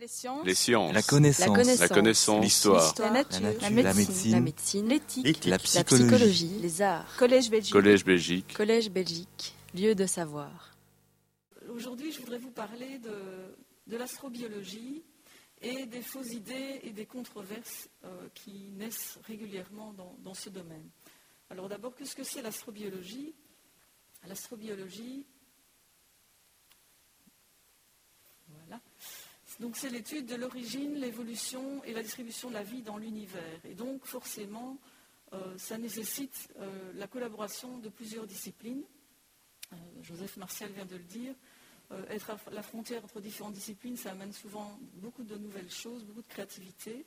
Les sciences. Les sciences. La connaissance. La connaissance. L'histoire. La nature. La nature. La La médecine. L'éthique. La La psychologie. psychologie. Les arts. Collège Belgique. Collège Belgique. Collège Belgique. Lieu de savoir. Aujourd'hui, je voudrais vous parler de, de l'astrobiologie et des fausses idées et des controverses euh, qui naissent régulièrement dans, dans ce domaine. Alors d'abord, qu'est-ce que c'est l'astrobiologie? L'astrobiologie, voilà. Donc c'est l'étude de l'origine, l'évolution et la distribution de la vie dans l'univers. Et donc forcément, euh, ça nécessite euh, la collaboration de plusieurs disciplines. Euh, Joseph Martial vient de le dire. Être à la frontière entre différentes disciplines, ça amène souvent beaucoup de nouvelles choses, beaucoup de créativité.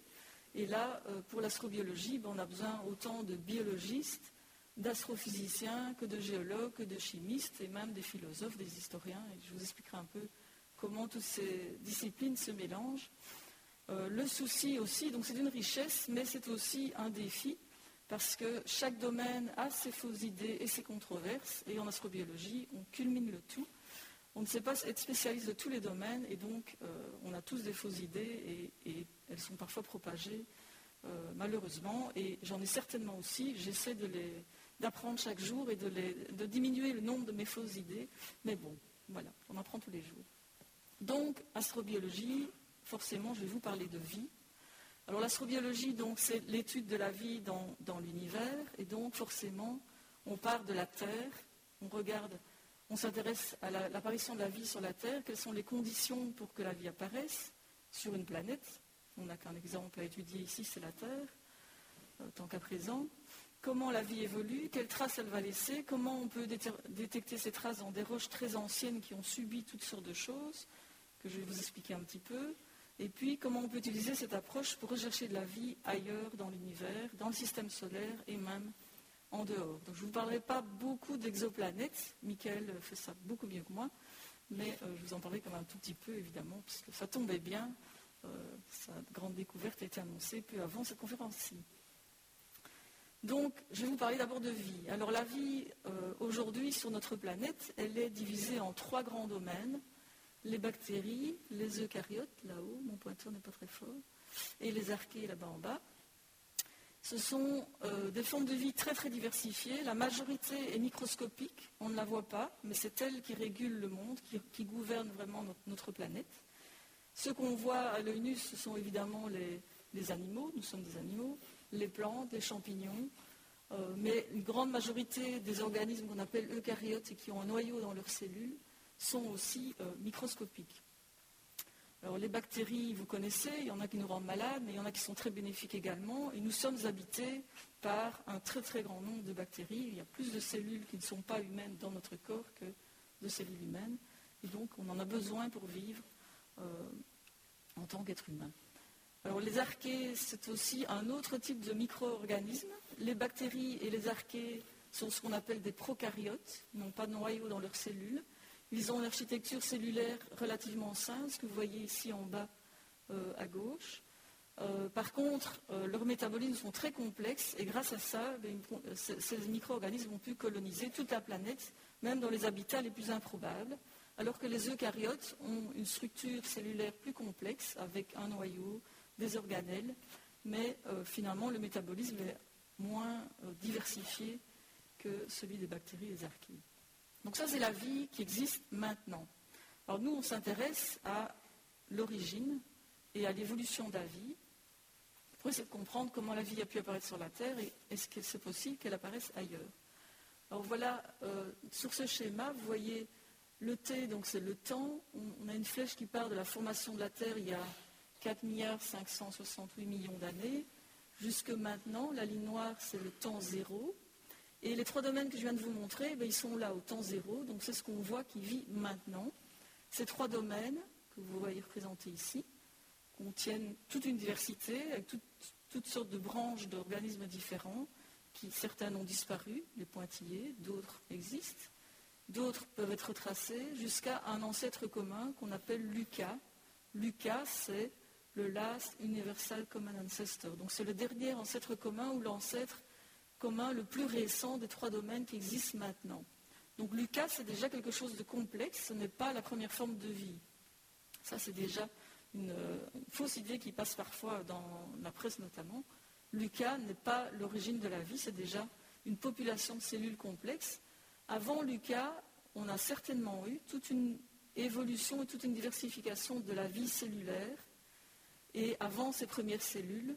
Et là, pour l'astrobiologie, ben, on a besoin autant de biologistes, d'astrophysiciens, que de géologues, que de chimistes, et même des philosophes, des historiens. Je vous expliquerai un peu comment toutes ces disciplines se mélangent. Euh, le souci aussi, donc c'est une richesse, mais c'est aussi un défi, parce que chaque domaine a ses fausses idées et ses controverses, et en astrobiologie, on culmine le tout. On ne sait pas être spécialiste de tous les domaines, et donc euh, on a tous des fausses idées, et, elles sont parfois propagées, euh, malheureusement, et j'en ai certainement aussi, j'essaie d'apprendre chaque jour et de, de diminuer le nombre de mes fausses idées, mais bon, voilà, on apprend tous les jours. Donc, astrobiologie, forcément, je vais vous parler de vie. Alors, l'astrobiologie, donc, c'est l'étude de la vie dans, l'univers, et donc, forcément, on part de la Terre, on regarde, on s'intéresse à la- l'apparition de la vie sur la Terre, quelles sont les conditions pour que la vie apparaisse sur une planète. On n'a qu'un exemple à étudier ici, c'est la Terre, euh, tant qu'à présent. Comment la vie évolue, quelles traces elle va laisser, comment on peut détecter ces traces dans des roches très anciennes qui ont subi toutes sortes de choses, que je vais vous expliquer un petit peu. Et puis, comment on peut utiliser cette approche pour rechercher de la vie ailleurs dans l'univers, dans le système solaire et même en dehors. Donc, je ne vous parlerai pas beaucoup d'exoplanètes. Michael fait ça beaucoup mieux que moi. Mais euh, je vous en parlerai quand même un tout petit peu, évidemment, puisque ça tombait bien. Euh, sa grande découverte a été annoncée peu avant cette conférence-ci. Donc, je vais vous parler d'abord de vie. Alors, la vie, euh, aujourd'hui, sur notre planète, elle est divisée en trois grands domaines. Les bactéries, les eucaryotes, là-haut, mon pointeur n'est pas très fort, et les archées, là-bas en bas. Ce sont euh, des formes de vie très, très diversifiées. La majorité est microscopique, on ne la voit pas, mais c'est elle qui régule le monde, qui, gouverne vraiment notre, planète. Ce qu'on voit à l'œil nu, ce sont évidemment les, les animaux, nous sommes des animaux, les plantes, les champignons, euh, mais une grande majorité des organismes qu'on appelle eucaryotes et qui ont un noyau dans leurs cellules sont aussi euh, microscopiques. Alors les bactéries, vous connaissez, il y en a qui nous rendent malades, mais il y en a qui sont très bénéfiques également, et nous sommes habités par un très très grand nombre de bactéries. Il y a plus de cellules qui ne sont pas humaines dans notre corps que de cellules humaines, et donc on en a besoin pour vivre euh, en tant qu'être humain. Alors les archées, c'est aussi un autre type de micro-organisme. Les bactéries et les archées sont ce qu'on appelle des prokaryotes, ils n'ont pas de noyau dans leurs cellules. Ils ont une architecture cellulaire relativement simple, ce que vous voyez ici en bas euh, à gauche. Euh, par contre, euh, leurs métabolismes sont très complexes et grâce à ça, ben, ces micro-organismes ont pu coloniser toute la planète, même dans les habitats les plus improbables, alors que les eucaryotes ont une structure cellulaire plus complexe avec un noyau, des organelles, mais finalement le métabolisme est moins diversifié que celui des bactéries et des archées. Donc ça, c'est la vie qui existe maintenant. Alors nous, on s'intéresse à l'origine et à l'évolution de la vie pour essayer de comprendre comment la vie a pu apparaître sur la Terre et est-ce que c'est possible qu'elle apparaisse ailleurs. Alors voilà, euh, sur ce schéma, vous voyez le T, donc c'est le temps. On, a une flèche qui part de la formation de la Terre il y a 4 milliards 568 millions d'années. Jusque maintenant, la ligne noire, c'est le temps zéro. Et les trois domaines que je viens de vous montrer, ben, ils sont là au temps zéro, donc c'est ce qu'on voit qui vit maintenant. Ces trois domaines que vous voyez représentés ici contiennent toute une diversité, avec toutes, sortes de branches d'organismes différents, qui certains ont disparu, les pointillés, d'autres existent, d'autres peuvent être tracés jusqu'à un ancêtre commun qu'on appelle Lucas. Lucas, c'est le Last Universal Common Ancestor. Donc c'est le dernier ancêtre commun ou l'ancêtre commun le plus récent des trois domaines qui existent maintenant. Donc Lucas, c'est déjà quelque chose de complexe, ce n'est pas la première forme de vie. Ça, c'est déjà une, fausse idée qui passe parfois dans la presse notamment. Lucas n'est pas l'origine de la vie, c'est déjà une population de cellules complexes. Avant Lucas, on a certainement eu toute une évolution et toute une diversification de la vie cellulaire. Et avant ces premières cellules,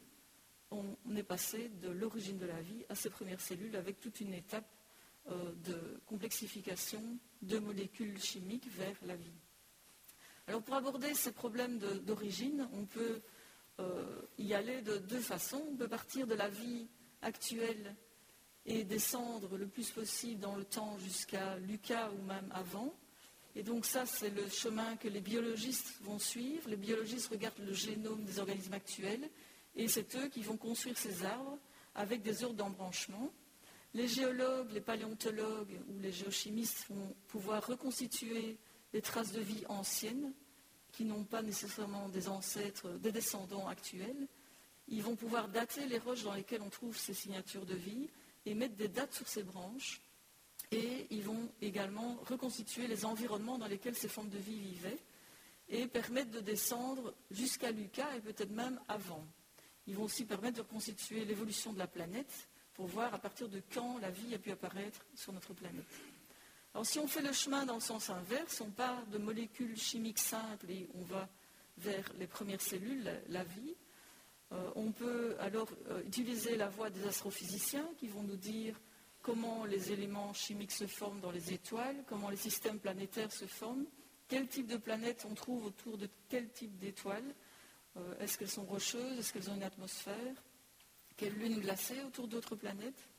on, est passé de l'origine de la vie à ces premières cellules avec toute une étape euh, de complexification de molécules chimiques vers la vie. Alors pour aborder ces problèmes d'origine, on peut euh, y aller de deux façons. On peut partir de la vie actuelle et descendre le plus possible dans le temps jusqu'à Lucas ou même avant. Et donc ça, c'est le chemin que les biologistes vont suivre. Les biologistes regardent le génome des organismes actuels et c'est eux qui vont construire ces arbres avec des ordres d'embranchement. Les géologues, les paléontologues ou les géochimistes vont pouvoir reconstituer des traces de vie anciennes qui n'ont pas nécessairement des ancêtres, des descendants actuels. Ils vont pouvoir dater les roches dans lesquelles on trouve ces signatures de vie et mettre des dates sur ces branches. Et ils vont également reconstituer les environnements dans lesquels ces formes de vie vivaient et permettre de descendre jusqu'à Lucas et peut-être même avant. Ils vont aussi permettre de reconstituer l'évolution de la planète pour voir à partir de quand la vie a pu apparaître sur notre planète. Alors si on fait le chemin dans le sens inverse, on part de molécules chimiques simples et on va vers les premières cellules, la, vie. Euh, on peut alors euh, utiliser la voie des astrophysiciens qui vont nous dire comment les éléments chimiques se forment dans les étoiles, comment les systèmes planétaires se forment, quel type de planètes on trouve autour de quel type d'étoiles, euh, est-ce qu'elles sont rocheuses, est-ce qu'elles ont une atmosphère, quelle lune glacée autour d'autres planètes?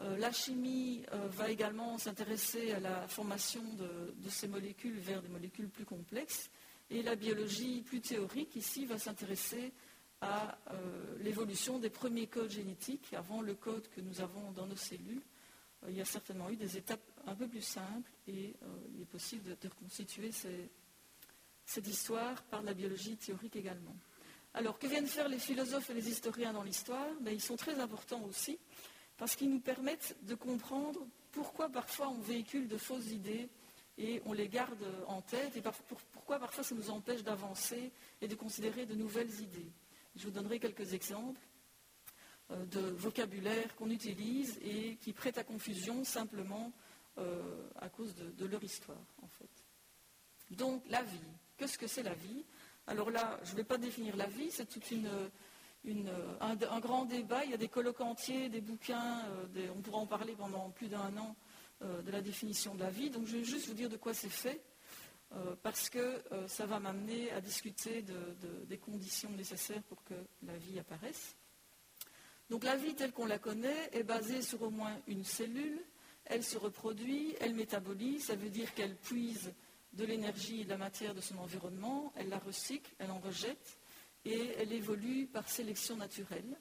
Euh, la chimie euh, va également s'intéresser à la formation de, ces molécules vers des molécules plus complexes. Et la biologie plus théorique, ici, va s'intéresser à euh, l'évolution des premiers codes génétiques avant le code que nous avons dans nos cellules. il y a certainement eu des étapes un peu plus simples et il est possible de, reconstituer cette histoire par la biologie théorique également. Alors, que viennent faire les philosophes et les historiens dans l'histoire? Ben, Ils sont très importants aussi, parce qu'ils nous permettent de comprendre pourquoi parfois on véhicule de fausses idées et on les garde en tête, et pourquoi parfois ça nous empêche d'avancer et de considérer de nouvelles idées. Je vous donnerai quelques exemples euh, de vocabulaire qu'on utilise et qui prêtent à confusion simplement euh, à cause de, de, leur histoire, en fait. Donc, la vie. Qu'est-ce que c'est la vie? Alors là, je ne vais pas définir la vie, c'est tout un, grand débat. Il y a des colloques entiers, des bouquins, euh, on pourra en parler pendant plus d'un an euh, de la définition de la vie. Donc je vais juste vous dire de quoi c'est fait, euh, parce que ça va m'amener à discuter des conditions nécessaires pour que la vie apparaisse. Donc la vie telle qu'on la connaît est basée sur au moins une cellule. Elle se reproduit, elle métabolise, ça veut dire qu'elle puise de l'énergie et de la matière de son environnement, elle la recycle, elle en rejette et elle évolue par sélection naturelle.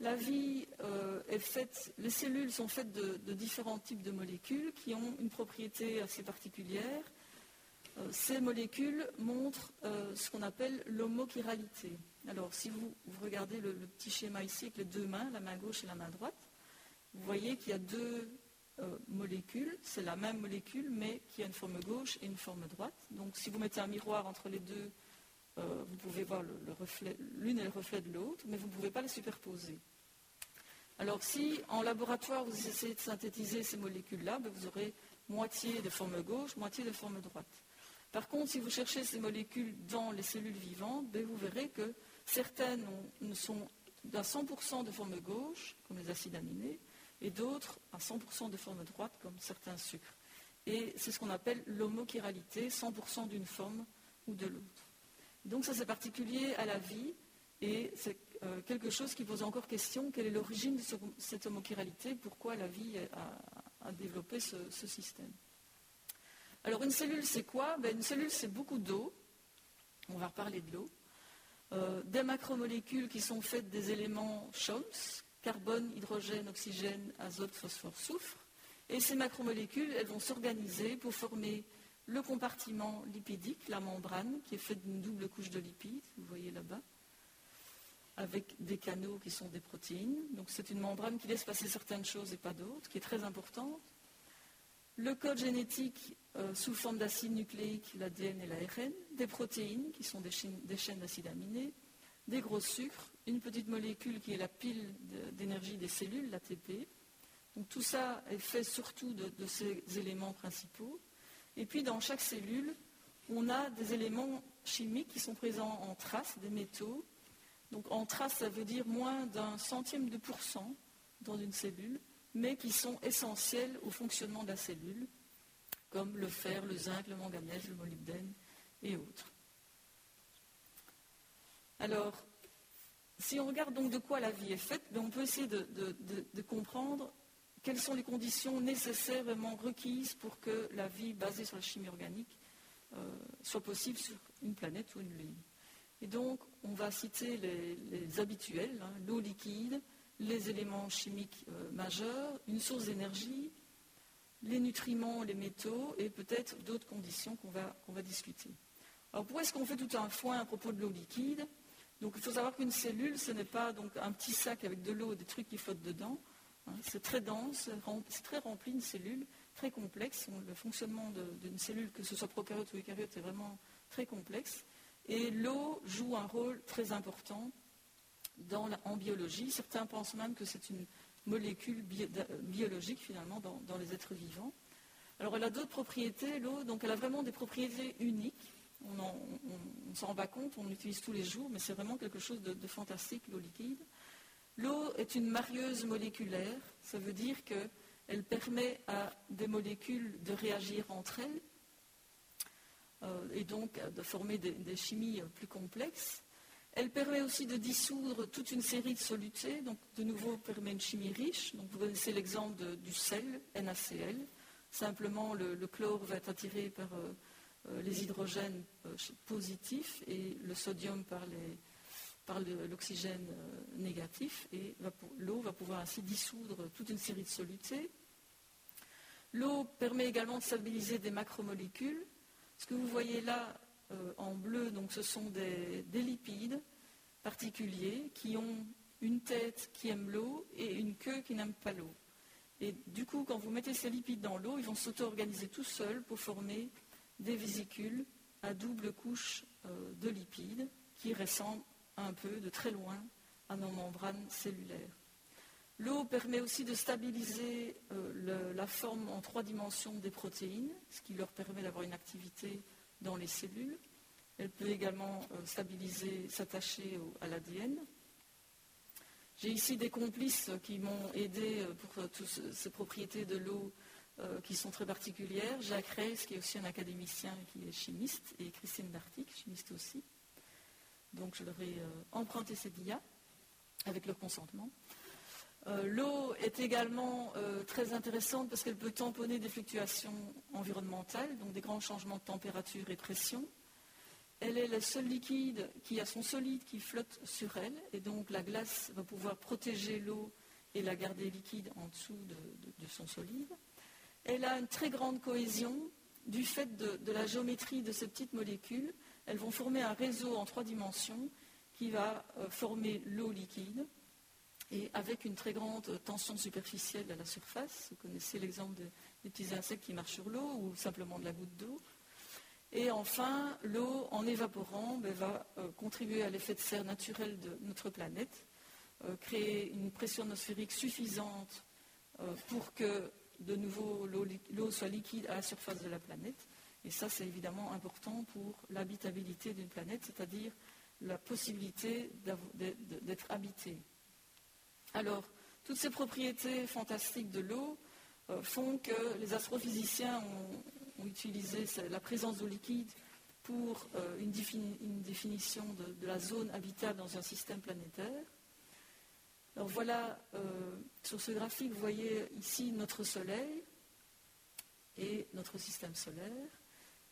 La vie euh, est faite, les cellules sont faites de, différents types de molécules qui ont une propriété assez particulière. Euh, ces molécules montrent euh, ce qu'on appelle l'homochiralité. Alors, si vous, regardez le, petit schéma ici avec les deux mains, la main gauche et la main droite, vous voyez qu'il y a deux molécule, c'est la même molécule, mais qui a une forme gauche et une forme droite. Donc si vous mettez un miroir entre les deux, euh, vous pouvez voir l'une est le reflet de l'autre, mais vous ne pouvez pas les superposer. Alors si en laboratoire vous essayez de synthétiser ces molécules-là, ben, vous aurez moitié de forme gauche, moitié de forme droite. Par contre, si vous cherchez ces molécules dans les cellules vivantes, ben, vous verrez que certaines sont à 100% de forme gauche, comme les acides aminés, et d'autres à 100% de forme droite, comme certains sucres. Et c'est ce qu'on appelle l'homochiralité, 100% d'une forme ou de l'autre. Donc ça c'est particulier à la vie et c'est euh, quelque chose qui pose encore question, quelle est l'origine de cette homochiralité, pourquoi la vie a, développé ce, système? Alors une cellule c'est quoi? Ben, Une cellule c'est beaucoup d'eau, on va reparler de l'eau, euh, des macromolécules qui sont faites des éléments Chomsky, carbone, hydrogène, oxygène, azote, phosphore, soufre. Et ces macromolécules, elles vont s'organiser pour former le compartiment lipidique, la membrane, qui est faite d'une double couche de lipides, vous voyez là-bas, avec des canaux qui sont des protéines. Donc c'est une membrane qui laisse passer certaines choses et pas d'autres, qui est très importante. le code génétique euh, sous forme d'acide nucléique, l'ADN et l'ARN, des protéines qui sont des chaînes, d'acides aminés, des gros sucres, une petite molécule qui est la pile d'énergie des cellules, l'ATP. Donc tout ça est fait surtout de, de, ces éléments principaux. Et puis dans chaque cellule, on a des éléments chimiques qui sont présents en traces, des métaux. Donc en traces, ça veut dire moins d'un centième de pourcent dans une cellule mais qui sont essentiels au fonctionnement de la cellule, comme le fer, le zinc, le manganèse, le molybdène et autres. Alors, si on regarde donc de quoi la vie est faite, ben, on peut essayer de, comprendre quelles sont les conditions nécessaires, requises pour que la vie basée sur la chimie organique euh, soit possible sur une planète ou une lune. Et donc, on va citer les, habituels, hein, l'eau liquide, les éléments chimiques euh, majeurs, une source d'énergie, les nutriments, les métaux et peut-être d'autres conditions qu'on va, va, discuter. Alors pourquoi est-ce qu'on fait tout un foin à propos de l'eau liquide? Donc il faut savoir qu'une cellule, ce n'est pas donc un petit sac avec de l'eau et des trucs qui flottent dedans. Hein. c'est très dense, c'est très rempli une cellule, très complexe. Le fonctionnement d'une cellule, que ce soit prokaryote ou eucaryote, est vraiment très complexe. Et l'eau joue un rôle très important en biologie. Certains pensent même que c'est une molécule biologique finalement dans, les êtres vivants. Alors elle a d'autres propriétés, l'eau, donc elle a vraiment des propriétés uniques. On, s'en rend pas compte, on l'utilise tous les jours, mais c'est vraiment quelque chose de, fantastique, l'eau liquide. L'eau est une marieuse moléculaire, ça veut dire qu'elle permet à des molécules de réagir entre elles euh, et donc de former des chimies plus complexes. Elle permet aussi de dissoudre toute une série de solutés, donc de nouveau permet une chimie riche. Vous connaissez l'exemple du sel, NaCl. Simplement, le, chlore va être attiré par euh, les hydrogènes euh, positifs et le sodium par, l'oxygène négatif. Et l'eau va pouvoir ainsi dissoudre toute une série de solutés. L'eau permet également de stabiliser des macromolécules. Ce que vous voyez là, euh, en bleu, donc ce sont des, lipides particuliers qui ont une tête qui aime l'eau et une queue qui n'aime pas l'eau. Et du coup, quand vous mettez ces lipides dans l'eau, ils vont s'auto-organiser tout seuls pour former des vésicules à double couche euh, de lipides qui ressemblent un peu de très loin à nos membranes cellulaires. L'eau permet aussi de stabiliser euh, la forme en trois dimensions des protéines, ce qui leur permet d'avoir une activité dans les cellules. Elle peut également euh, stabiliser, s'attacher à l'ADN. J'ai ici des complices qui m'ont aidé pour toutes ces propriétés de l'eau qui sont très particulières. Jacques Reis, qui est aussi un académicien qui est chimiste, et Christine Dartic, chimiste aussi. Donc je leur ai emprunté ces dias avec leur consentement. Euh, l'eau est également euh, très intéressante parce qu'elle peut tamponner des fluctuations environnementales, donc des grands changements de température et pression. Elle est le seul liquide qui a son solide qui flotte sur elle, et donc la glace va pouvoir protéger l'eau et la garder liquide en dessous de, son solide. Elle a une très grande cohésion du fait de, la géométrie de ces petites molécules. Elles vont former un réseau en trois dimensions qui va euh, former l'eau liquide et avec une très grande tension superficielle à la surface. Vous connaissez l'exemple des petits insectes qui marchent sur l'eau ou simplement de la goutte d'eau. Et enfin, l'eau, en évaporant, ben, va euh, contribuer à l'effet de serre naturel de notre planète, euh, créer une pression atmosphérique suffisante pour que, de nouveau, l'eau soit liquide à la surface de la planète. Et ça, c'est évidemment important pour l'habitabilité d'une planète, c'est-à-dire la possibilité d'être habitée. Alors, toutes ces propriétés fantastiques de l'eau euh, font que les astrophysiciens ont, utilisé la présence d'eau liquide pour euh, une, définition de, la zone habitable dans un système planétaire. Alors voilà, euh, sur ce graphique, vous voyez ici notre Soleil et notre système solaire.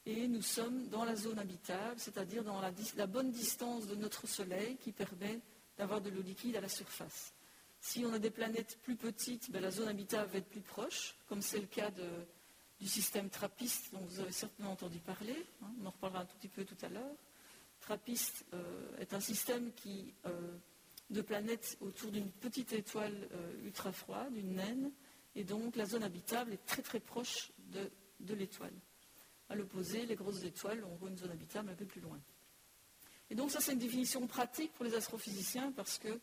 Et nous sommes dans la zone habitable, c'est-à-dire dans la bonne distance de notre Soleil qui permet d'avoir de l'eau liquide à la surface. Si on a des planètes plus petites, ben, la zone habitable va être plus proche, comme c'est le cas du système trappiste dont vous avez certainement entendu parler. Hein. on en reparlera un tout petit peu tout à l'heure. Trappiste euh, est un système euh, de planètes autour d'une petite étoile euh, ultra froide, une naine, Et donc la zone habitable est très très proche de, l'étoile. À l'opposé, les grosses étoiles auront une zone habitable un peu plus loin. Et donc ça c'est une définition pratique pour les astrophysiciens parce qu'ils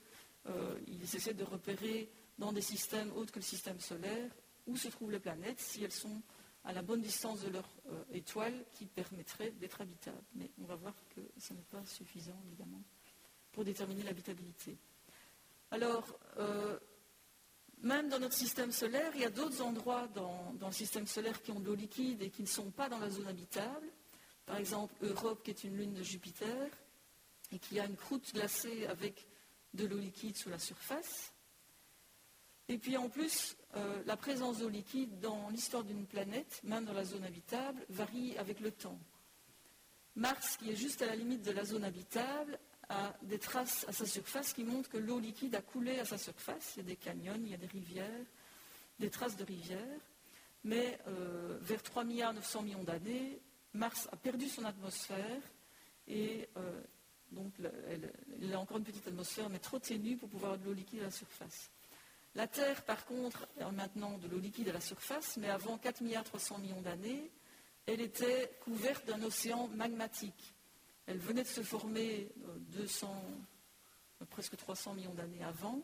euh, essaient de repérer dans des systèmes autres que le système solaire où se trouvent les planètes si elles sont à la bonne distance de leur euh, étoile qui permettrait d'être habitable. Mais on va voir que ce n'est pas suffisant, évidemment, pour déterminer l'habitabilité. Alors, euh, même dans notre système solaire, il y a d'autres endroits dans, le système solaire qui ont de l'eau liquide et qui ne sont pas dans la zone habitable. Par exemple, Europe, qui est une lune de Jupiter, et qui a une croûte glacée avec de l'eau liquide sous la surface. Et puis en plus, euh, la présence d'eau liquide dans l'histoire d'une planète, même dans la zone habitable, varie avec le temps. Mars, qui est juste à la limite de la zone habitable, a des traces à sa surface qui montrent que l'eau liquide a coulé à sa surface. Il y a des canyons, il y a des rivières, des traces de rivières. Mais euh, vers 3 milliards 900 millions d'années, Mars a perdu son atmosphère et euh, donc elle, a encore une petite atmosphère, mais trop ténue pour pouvoir avoir de l'eau liquide à la surface. La Terre, par contre, a maintenant de l'eau liquide à la surface, mais avant 4 milliards 300 millions d'années, elle était couverte d'un océan magmatique. Elle venait de se former 200, euh, presque 300 millions d'années avant,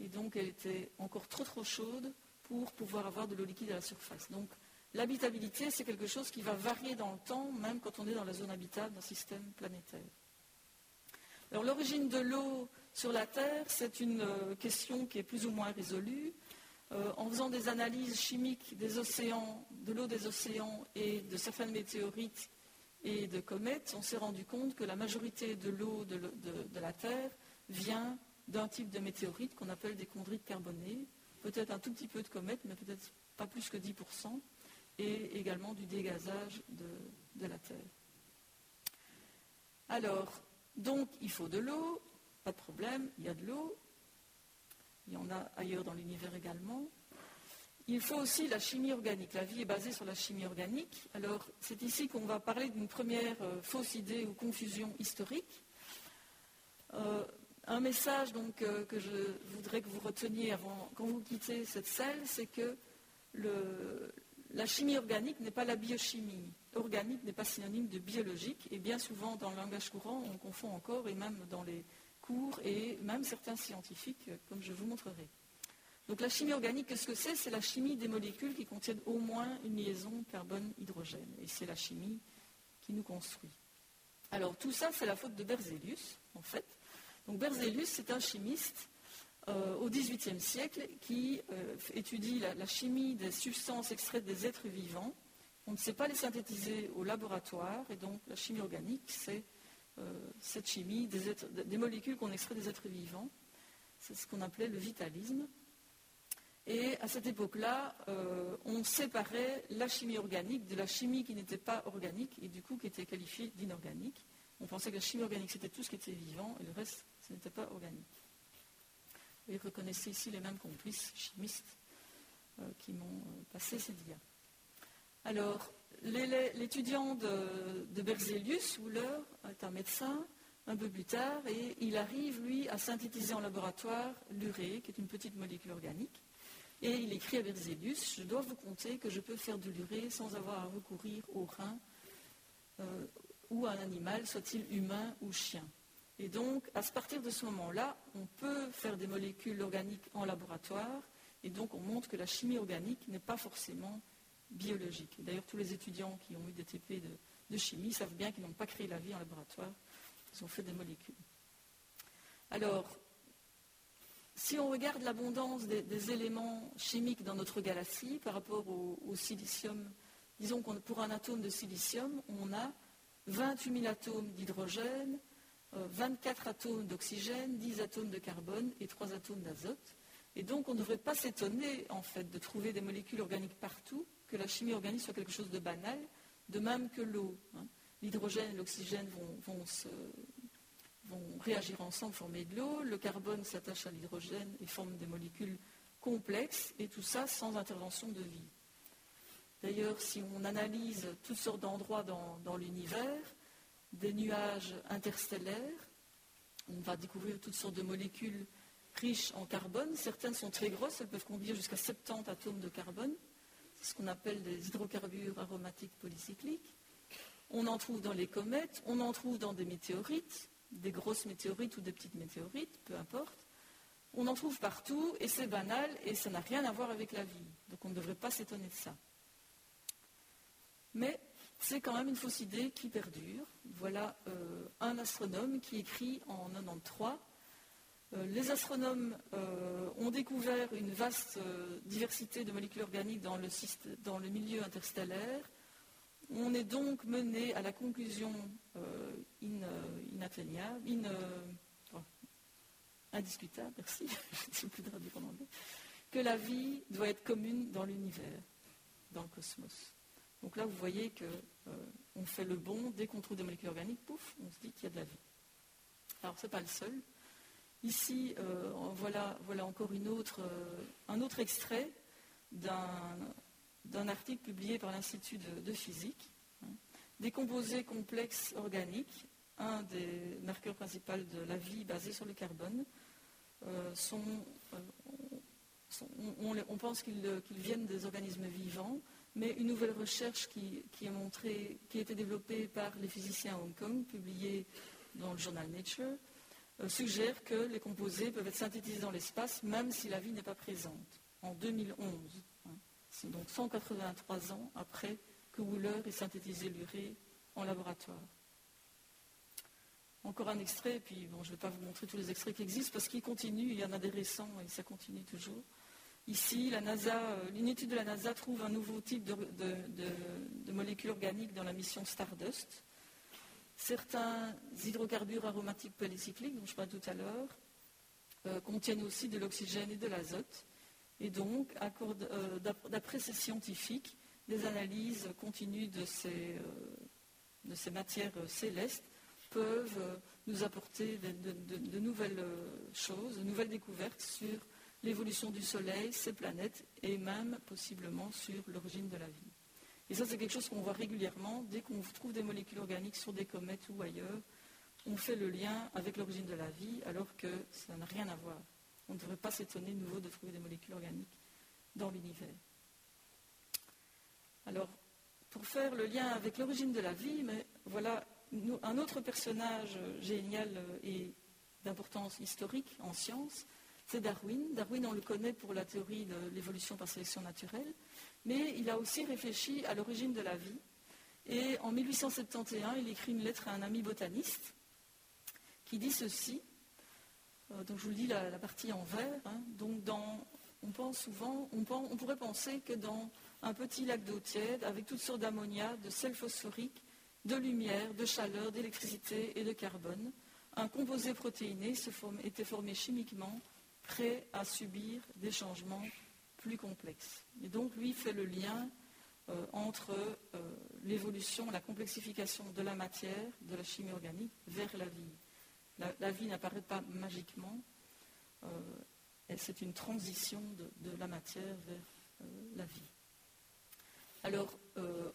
et donc elle était encore trop trop chaude pour pouvoir avoir de l'eau liquide à la surface. Donc l'habitabilité, c'est quelque chose qui va varier dans le temps, même quand on est dans la zone habitable d'un système planétaire. Alors l'origine de l'eau sur la Terre, c'est une euh, question qui est plus ou moins résolue. Euh, en faisant des analyses chimiques des océans, de l'eau des océans et de certaines météorites et de comètes, on s'est rendu compte que la majorité de l'eau de, la Terre vient d'un type de météorite qu'on appelle des chondrites carbonées, peut-être un tout petit peu de comètes, mais peut-être pas plus que 10%, et également du dégazage de, de la Terre. Alors, donc il faut de l'eau, pas de problème, il y a de l'eau. Il y en a ailleurs dans l'univers également. Il faut aussi la chimie organique. La vie est basée sur la chimie organique. Alors, c'est ici qu'on va parler d'une première euh, fausse idée ou confusion historique. Euh, un message donc, euh, que je voudrais que vous reteniez quand vous quittez cette salle, c'est que la chimie organique n'est pas la biochimie. Organique n'est pas synonyme de biologique. Et bien souvent, dans le langage courant, on confond encore, et même dans les cours et même certains scientifiques, comme je vous montrerai. Donc la chimie organique, qu'est-ce que c'est? C'est la chimie des molécules qui contiennent au moins une liaison carbone-hydrogène. Et c'est la chimie qui nous construit. Alors tout ça, c'est la faute de Berzelius, en fait. Donc Berzelius, c'est un chimiste euh, au XVIIIe siècle qui euh, étudie la, chimie des substances extraites des êtres vivants. On ne sait pas les synthétiser au laboratoire, et donc la chimie organique, c'est euh, cette chimie des, molécules qu'on extrait des êtres vivants. C'est ce qu'on appelait le vitalisme. Et à cette époque-là, euh, on séparait la chimie organique de la chimie qui n'était pas organique et du coup qui était qualifiée d'inorganique. On pensait que la chimie organique c'était tout ce qui était vivant et le reste ce n'était pas organique. Vous reconnaissez ici les mêmes complices chimistes euh, qui m'ont passé ces dias. Alors, L'étudiant de, Berzelius, Wouler, est un médecin un peu plus tard et il arrive, lui, à synthétiser en laboratoire l'urée, qui est une petite molécule organique. Et il écrit à Berzelius, je dois vous compter que je peux faire de l'urée sans avoir à recourir au rein euh, ou à un animal, soit-il humain ou chien. Et donc, à partir de ce moment-là, on peut faire des molécules organiques en laboratoire, et donc on montre que la chimie organique n'est pas forcément biologique. D'ailleurs, tous les étudiants qui ont eu des TP de, chimie savent bien qu'ils n'ont pas créé la vie en laboratoire, ils ont fait des molécules. Alors, si on regarde l'abondance des, éléments chimiques dans notre galaxie par rapport au, silicium, disons que pour un atome de silicium, on a 28 000 atomes d'hydrogène, 24 euh, atomes d'oxygène, 10 atomes de carbone et 3 atomes d'azote. Et donc on ne devrait pas s'étonner en fait de trouver des molécules organiques partout, que la chimie organique soit quelque chose de banal, de même que l'eau. Hein. L'hydrogène et l'oxygène vont, réagir ensemble, former de l'eau, le carbone s'attache à l'hydrogène et forme des molécules complexes, et tout ça sans intervention de vie. D'ailleurs, si on analyse toutes sortes d'endroits dans, l'univers, des nuages interstellaires, on va découvrir toutes sortes de molécules riches en carbone. Certaines sont très grosses, elles peuvent contenir jusqu'à 70 atomes de carbone. C'est ce qu'on appelle des hydrocarbures aromatiques polycycliques. On en trouve dans les comètes, on en trouve dans des météorites, des grosses météorites ou des petites météorites, peu importe. On en trouve partout et c'est banal et ça n'a rien à voir avec la vie. Donc on ne devrait pas s'étonner de ça. Mais c'est quand même une fausse idée qui perdure. Voilà euh, un astronome qui écrit en 93 euh, les astronomes euh, ont découvert une vaste diversité de molécules organiques dans le, dans le, milieu interstellaire. On est donc mené à la conclusion inatteignable, oh, indiscutable, merci, je plus traduire en anglais, que la vie doit être commune dans l'univers, dans le cosmos. Donc là, vous voyez qu'on euh, fait le bon, dès qu'on trouve des molécules organiques, pouf, on se dit qu'il y a de la vie. Alors, ce n'est pas le seul. Ici, euh, voilà, encore euh, un autre extrait d'un article publié par l'Institut de, physique. Des composés complexes organiques, un des marqueurs principaux de la vie basé sur le carbone, sont, on, pense qu'ils viennent des organismes vivants, mais une nouvelle recherche qui, a été développée par les physiciens à Hong Kong, publiée dans le journal Nature, euh, suggère que les composés peuvent être synthétisés dans l'espace même si la vie n'est pas présente, en 2011. Hein. C'est donc 183 ans après que Wheeler ait synthétisé l'urée en laboratoire. Encore un extrait, puis bon, je ne vais pas vous montrer tous les extraits qui existent parce qu'ils continuent, il y en a des récents et ça continue toujours. Ici, la euh, de la NASA trouve un nouveau type de, molécules organiques dans la mission Stardust. Certains hydrocarbures aromatiques polycycliques, dont je parlais tout à l'heure, euh, contiennent aussi de l'oxygène et de l'azote. Et donc, euh, d'après ces scientifiques, des analyses continues de ces, matières célestes peuvent nous apporter de, nouvelles choses, de nouvelles découvertes sur l'évolution du Soleil, ses planètes et même possiblement sur l'origine de la vie. Et ça, c'est quelque chose qu'on voit régulièrement. Dès qu'on trouve des molécules organiques sur des comètes ou ailleurs, on fait le lien avec l'origine de la vie alors que ça n'a rien à voir. On ne devrait pas s'étonner de nouveau de trouver des molécules organiques dans l'univers. Alors, pour faire le lien avec l'origine de la vie, mais voilà un autre personnage génial et d'importance historique en sciences, c'est Darwin. Darwin, on le connaît pour la théorie de l'évolution par sélection naturelle, mais il a aussi réfléchi à l'origine de la vie. Et en 1871, il écrit une lettre à un ami botaniste qui dit ceci. Euh, donc je vous lis la, partie en vert. Hein. Donc on pense souvent, on, pourrait penser que dans un petit lac d'eau tiède, avec toutes sortes d'ammonia, de sel phosphorique, de lumière, de chaleur, d'électricité et de carbone, un composé protéiné était formé chimiquement prêt à subir des changements plus complexes. Et donc, lui fait le lien euh, entre euh, l'évolution, la complexification de la matière, de la chimie organique, vers la vie. La, vie n'apparaît pas magiquement, euh, c'est une transition de, la matière vers la vie. Alors,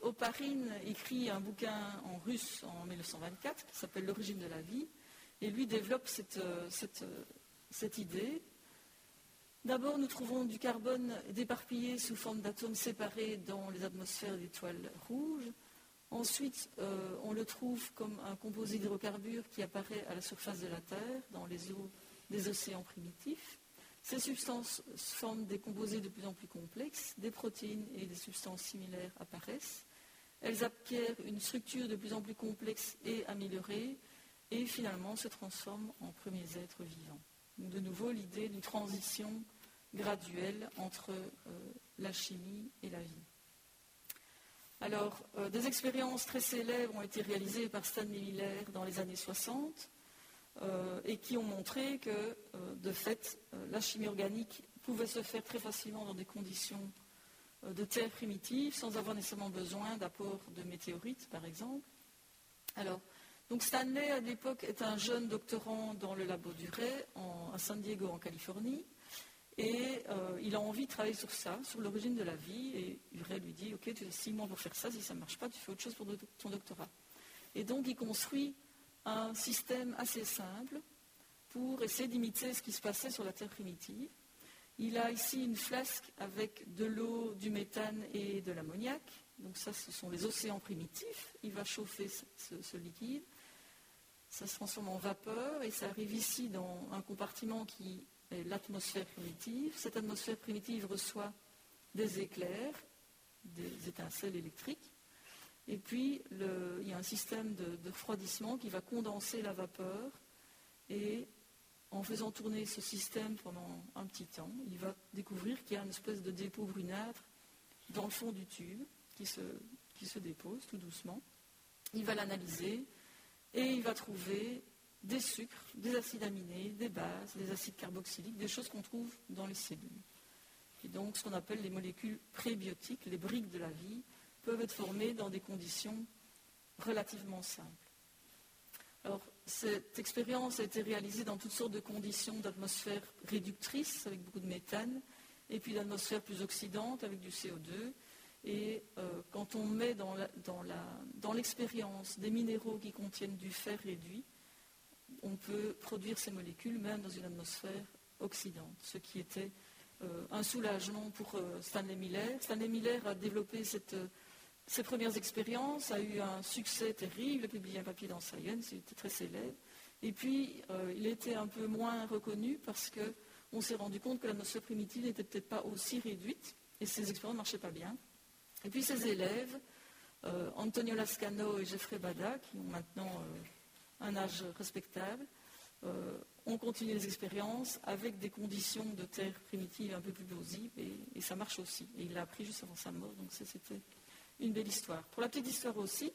Oparine écrit un bouquin en russe en 1924 qui s'appelle L'origine de la vie, et lui développe cette idée D'abord, nous trouvons du carbone déparpillé sous forme d'atomes séparés dans les atmosphères d'étoiles rouges. Ensuite, euh, on le trouve comme un composé d'hydrocarbures qui apparaît à la surface de la Terre, dans les eaux des océans primitifs. Ces substances forment des composés de plus en plus complexes, des protéines et des substances similaires apparaissent. Elles acquièrent une structure de plus en plus complexe et améliorée, et finalement se transforment en premiers êtres vivants. De nouveau, l'idée d'une transition graduelle entre euh, la chimie et la vie. Alors, euh, des expériences très célèbres ont été réalisées par Stanley Miller dans les années 60 euh, et qui ont montré que, de fait, la chimie organique pouvait se faire très facilement dans des conditions de terre primitive sans avoir nécessairement besoin d'apport de météorites, par exemple. Alors, donc Stanley, à l'époque, est un jeune doctorant dans le labo du Ray à San Diego, en Californie. Et euh, il a envie de travailler sur ça, sur l'origine de la vie. Et Uray lui dit, OK, tu as six mois pour faire ça, si ça ne marche pas, tu fais autre chose pour ton doctorat. Et donc il construit un système assez simple pour essayer d'imiter ce qui se passait sur la Terre primitive. Il a ici une flasque avec de l'eau, du méthane et de l'ammoniac. Donc ça, ce sont les océans primitifs. Il va chauffer ce, liquide. Ça se transforme en vapeur et ça arrive ici dans un compartiment qui est l'atmosphère primitive. Cette atmosphère primitive reçoit des éclairs, des étincelles électriques. Et puis, il y a un système de, de refroidissement qui va condenser la vapeur et en faisant tourner ce système pendant un petit temps, il va découvrir qu'il y a une espèce de dépôt brunâtre dans le fond du tube qui se, qui se dépose tout doucement. Il va l'analyser et il va trouver des sucres, des acides aminés, des bases, des acides carboxyliques, des choses qu'on trouve dans les cellules. Et donc ce qu'on appelle les molécules prébiotiques, les briques de la vie, peuvent être formées dans des conditions relativement simples. Alors, cette expérience a été réalisée dans toutes sortes de conditions d'atmosphère réductrice, avec beaucoup de méthane, et puis d'atmosphère plus oxydante, avec du CO2. Et euh, quand on met dans l'expérience des minéraux qui contiennent du fer réduit, on peut produire ces molécules même dans une atmosphère oxydante, ce qui était euh, un soulagement pour euh, Stanley Miller. Stanley Miller a développé cette ses premières expériences a eu un succès terrible, il a publié un papier dans Science, il était très célèbre. Et puis, euh, il était un peu moins reconnu parce qu'on s'est rendu compte que l'atmosphère primitive n'était peut-être pas aussi réduite et ses expériences ne marchaient pas bien. Et puis, ses élèves, euh, Antonio Lascano et Jeffrey Bada, qui ont maintenant euh, un âge respectable, ont continué les expériences avec des conditions de terre primitive un peu plus plausibles et, et ça marche aussi. Et il l'a appris juste avant sa mort, donc c'était une belle histoire. Pour la petite histoire aussi,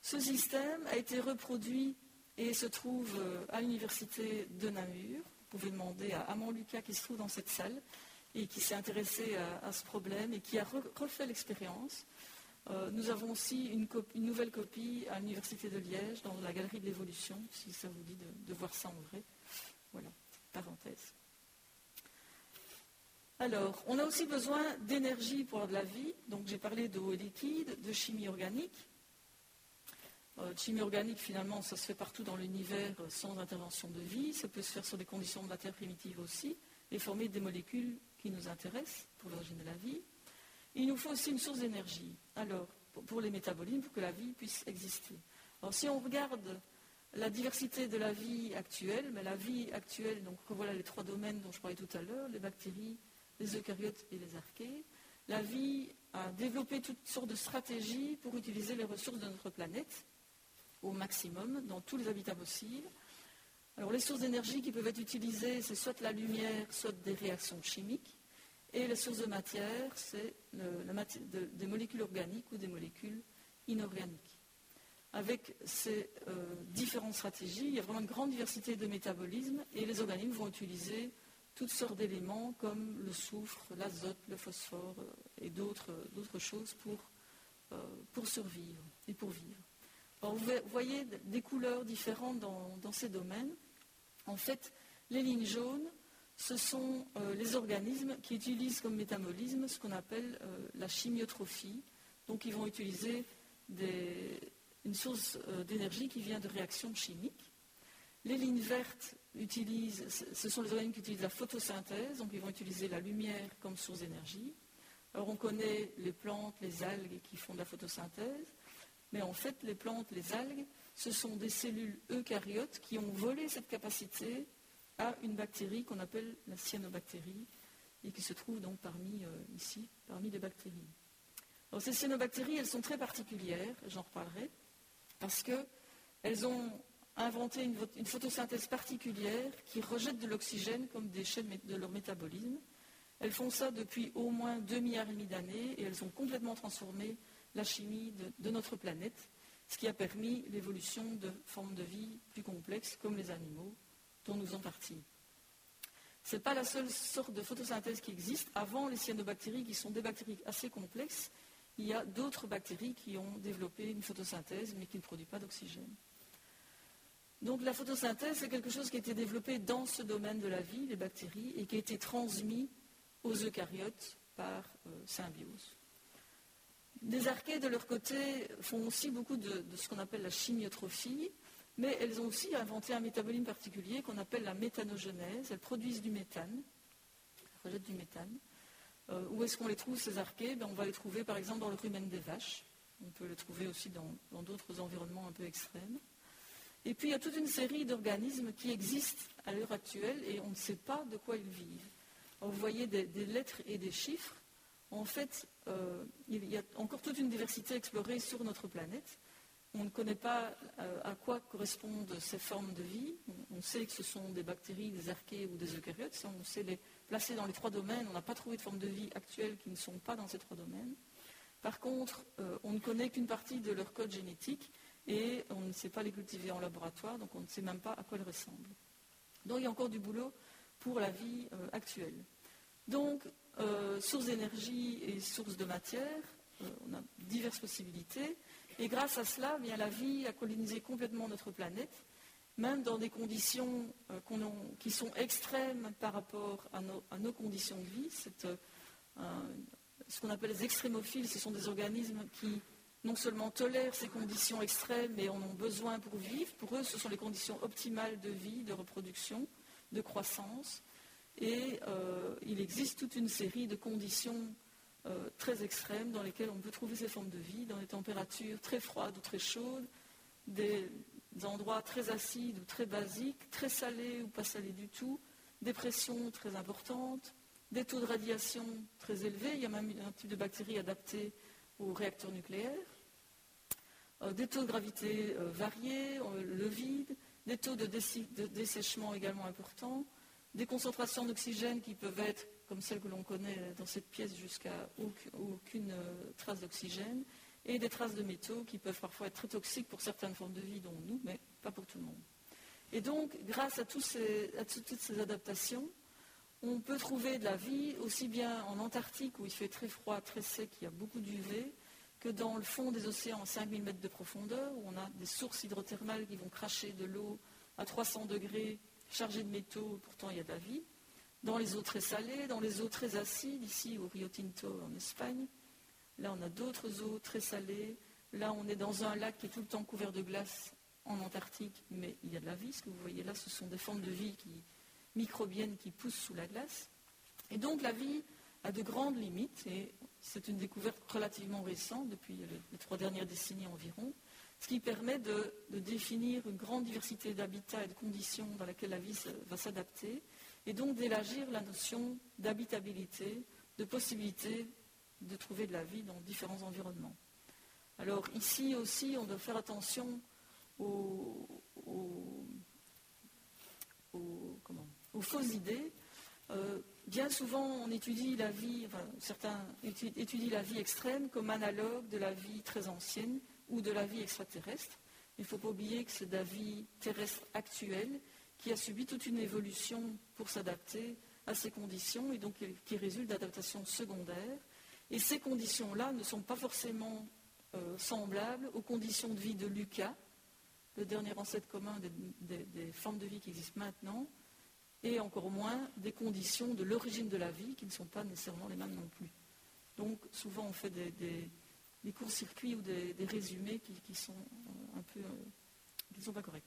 ce système a été reproduit et se trouve euh, à l'université de Namur. Vous pouvez demander à Amand Lucas qui se trouve dans cette salle et qui s'est intéressé à, ce problème et qui a refait l'expérience. Euh, nous avons aussi une, nouvelle copie à l'université de Liège dans la galerie de l'évolution, si ça vous dit de, de voir ça en vrai. Voilà, parenthèse. Alors, on a aussi besoin d'énergie pour de la vie. Donc, j'ai parlé d'eau liquide, de chimie organique. Euh, chimie organique, finalement, ça se fait partout dans l'univers sans intervention de vie. Ça peut se faire sur des conditions de matière primitive aussi et former des molécules qui nous intéressent pour l'origine de la vie. Il nous faut aussi une source d'énergie. Alors, pour les métabolismes, pour que la vie puisse exister. Alors, si on regarde la diversité de la vie actuelle, mais la vie actuelle, donc voilà les trois domaines dont je parlais tout à l'heure, les bactéries, les eucaryotes et les archées, la vie a développé toutes sortes de stratégies pour utiliser les ressources de notre planète au maximum, dans tous les habitats possibles. Alors les sources d'énergie qui peuvent être utilisées, c'est soit la lumière, soit des réactions chimiques. Et les sources de matière, c'est des molécules organiques ou des molécules inorganiques. Avec ces euh, différentes stratégies, il y a vraiment une grande diversité de métabolismes et les organismes vont utiliser toutes sortes d'éléments comme le soufre, l'azote, le phosphore euh, et d'autres choses pour, euh, pour, survivre et pour vivre. vous voyez des couleurs différentes dans, ces domaines. En fait, les lignes jaunes, ce sont euh, les organismes qui utilisent comme métabolisme ce qu'on appelle la chimiotrophie. Donc, ils vont utiliser une source d'énergie qui vient de réactions chimiques. Les lignes vertes utilisent, ce sont les organismes qui utilisent la photosynthèse, donc ils vont utiliser la lumière comme source d'énergie. Alors on connaît les plantes, les algues qui font de la photosynthèse, mais en fait les plantes, les algues, ce sont des cellules eucaryotes qui ont volé cette capacité à une bactérie qu'on appelle la cyanobactérie et qui se trouve donc parmi, euh, ici, parmi les bactéries. Alors ces cyanobactéries, elles sont très particulières, j'en reparlerai, parce qu'elles ont inventé une, photosynthèse particulière qui rejette de l'oxygène comme déchet de leur métabolisme. Elles font ça depuis au moins 2 milliards et demi d'années et elles ont complètement transformé la chimie de, notre planète, ce qui a permis l'évolution de formes de vie plus complexes comme les animaux dont nous faisons partie. Ce n'est pas la seule sorte de photosynthèse qui existe. Avant les cyanobactéries, qui sont des bactéries assez complexes, il y a d'autres bactéries qui ont développé une photosynthèse mais qui ne produisent pas d'oxygène. Donc la photosynthèse, c'est quelque chose qui a été développé dans ce domaine de la vie, les bactéries, et qui a été transmis aux eucaryotes par euh, symbiose. Les archées, de leur côté, font aussi beaucoup de, ce qu'on appelle la chimiotrophie. mais elles ont aussi inventé un métabolisme particulier qu'on appelle la méthanogenèse. Elles produisent du méthane, elles rejettent du méthane. Euh, où est-ce qu'on les trouve, ces archées? Ben, On va les trouver par exemple dans le rumen des vaches. On peut les trouver aussi dans d'autres environnements un peu extrêmes. Et puis il y a toute une série d'organismes qui existent à l'heure actuelle et on ne sait pas de quoi ils vivent. vous voyez des, lettres et des chiffres. En fait, euh, il y a encore toute une diversité explorée sur notre planète. On ne connaît pas euh, à quoi correspondent ces formes de vie. On sait que ce sont des bactéries, des archées ou des eucaryotes. On sait les placer dans les trois domaines, on n'a pas trouvé de formes de vie actuelles qui ne sont pas dans ces trois domaines. Par contre, euh, on ne connaît qu'une partie de leur code génétique et on ne sait pas les cultiver en laboratoire, donc on ne sait même pas à quoi elles ressemblent. Donc il y a encore du boulot pour la vie euh, actuelle. Donc, source d'énergie et source de matière, on a diverses possibilités. Et grâce à cela, bien, la vie a colonisé complètement notre planète, même dans des conditions euh, qui sont extrêmes par rapport à nos, conditions de vie. Euh, ce qu'on appelle les extrémophiles, ce sont des organismes qui non seulement tolèrent ces conditions extrêmes, mais en ont besoin pour vivre. Pour eux, ce sont les conditions optimales de vie, de reproduction, de croissance. Et euh, il existe toute une série de conditions euh, très extrêmes dans lesquelles on peut trouver ces formes de vie, dans des températures très froides ou très chaudes, des, endroits très acides ou très basiques, très salés ou pas salés du tout, des pressions très importantes, des taux de radiation très élevés, il y a même un type de bactéries adaptées aux réacteurs nucléaires, des taux de gravité euh, variés, le vide, des taux de, de dessèchement également importants, des concentrations d'oxygène qui peuvent être comme celle que l'on connaît dans cette pièce jusqu'à aucune euh, trace d'oxygène, et des traces de métaux qui peuvent parfois être très toxiques pour certaines formes de vie, dont nous, mais pas pour tout le monde. Et donc, grâce à, toutes ces adaptations, on peut trouver de la vie aussi bien en Antarctique, où il fait très froid, très sec, il y a beaucoup d'UV, que dans le fond des océans à 5000 mètres de profondeur, où on a des sources hydrothermales qui vont cracher de l'eau à 300 degrés chargées de métaux, pourtant il y a de la vie dans les eaux très salées, dans les eaux très acides, ici au Rio Tinto en Espagne. Là, on a d'autres eaux très salées. Là, on est dans un lac qui est tout le temps couvert de glace en Antarctique, mais il y a de la vie. Ce que vous voyez là, ce sont des formes de vie microbiennes qui poussent sous la glace. Et donc, la vie a de grandes limites, c'est une découverte relativement récente, depuis les, trois dernières décennies environ, ce qui permet de, définir une grande diversité d'habitats et de conditions dans lesquelles la vie va s'adapter, et donc d'élargir la notion d'habitabilité, de possibilité de trouver de la vie dans différents environnements. Alors ici aussi, on doit faire attention aux, fausses idées. Euh, bien souvent, on étudie la vie, certains étudient la vie extrême comme analogue de la vie très ancienne ou de la vie extraterrestre. Il ne faut pas oublier que c'est la vie terrestre actuelle qui a subi toute une évolution pour s'adapter à ces conditions et donc qui résulte d'adaptations secondaires. Et ces conditions-là ne sont pas forcément euh, semblables aux conditions de vie de Lucas, le dernier ancêtre commun des, formes de vie qui existent maintenant, et encore moins des conditions de l'origine de la vie qui ne sont pas nécessairement les mêmes non plus. Donc souvent on fait des, courts-circuits ou des, résumés qui, sont euh, un peu euh, qui ne sont pas corrects.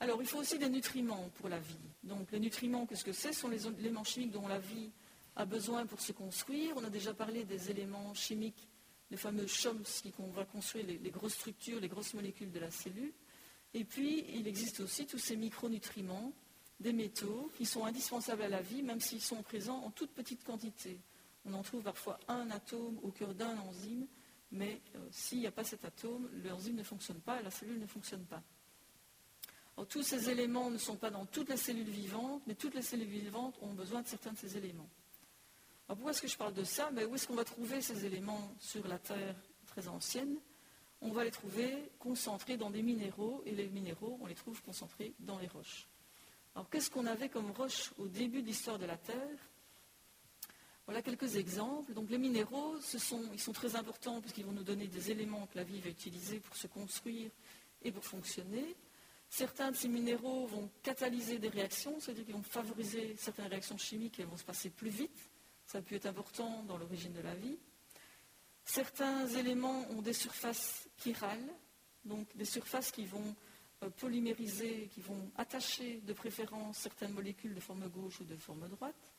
Alors, il faut aussi des nutriments pour la vie. Donc, les nutriments, qu'est-ce que c'est? Ce sont les éléments chimiques dont la vie a besoin pour se construire. On a déjà parlé des éléments chimiques, les fameux CHOMS, qui vont construire les, grosses structures, les grosses molécules de la cellule. Et puis, il existe aussi tous ces micronutriments, des métaux, qui sont indispensables à la vie, même s'ils sont présents en toute petite quantité. On en trouve parfois un atome au cœur d'un enzyme, mais euh, s'il n'y a pas cet atome, l'enzyme ne fonctionne pas la cellule ne fonctionne pas tous ces éléments ne sont pas dans toutes les cellules vivantes, mais toutes les cellules vivantes ont besoin de certains de ces éléments. pourquoi est-ce que je parle de ça? Ben, Où est-ce qu'on va trouver ces éléments sur la Terre très ancienne? On va les trouver concentrés dans des minéraux, et les minéraux, on les trouve concentrés dans les roches. Alors qu'est-ce qu'on avait comme roches au début de l'histoire de la Terre? Voilà quelques exemples. Donc les minéraux, ils sont très importants puisqu'ils vont nous donner des éléments que la vie va utiliser pour se construire et pour fonctionner. Certains de ces minéraux vont catalyser des réactions, c'est-à-dire qu'ils vont favoriser certaines réactions chimiques et elles vont se passer plus vite. Ça peut être important dans l'origine de la vie. Certains éléments ont des surfaces chirales, donc des surfaces qui vont euh, polymériser, qui vont attacher de préférence certaines molécules de forme gauche ou de forme droite,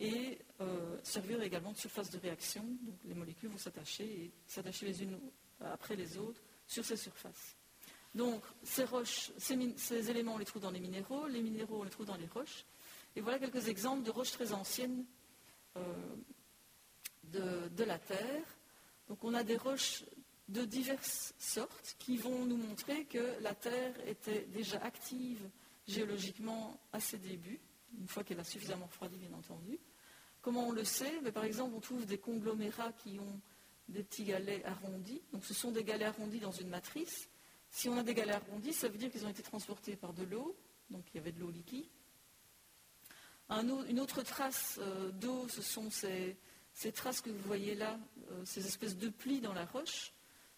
et euh, servir également de surface de réaction. Donc les molécules vont s'attacher et s'attacher les unes après les autres sur ces surfaces. Donc ces roches, ces, éléments, on les trouve dans les minéraux, les minéraux, on les trouve dans les roches. Et voilà quelques exemples de roches très anciennes euh, de, de, la Terre. Donc on a des roches de diverses sortes qui vont nous montrer que la Terre était déjà active géologiquement à ses débuts, une fois qu'elle a suffisamment refroidi, bien entendu. Comment on le sait? Ben, Par exemple, on trouve des conglomérats qui ont des petits galets arrondis. Donc ce sont des galets arrondis dans une matrice. Si on a des galets arrondis, ça veut dire qu'ils ont été transportés par de l'eau, donc il y avait de l'eau liquide. une autre trace euh, d'eau, ce sont ces, traces que vous voyez là, euh, ces espèces de plis dans la roche.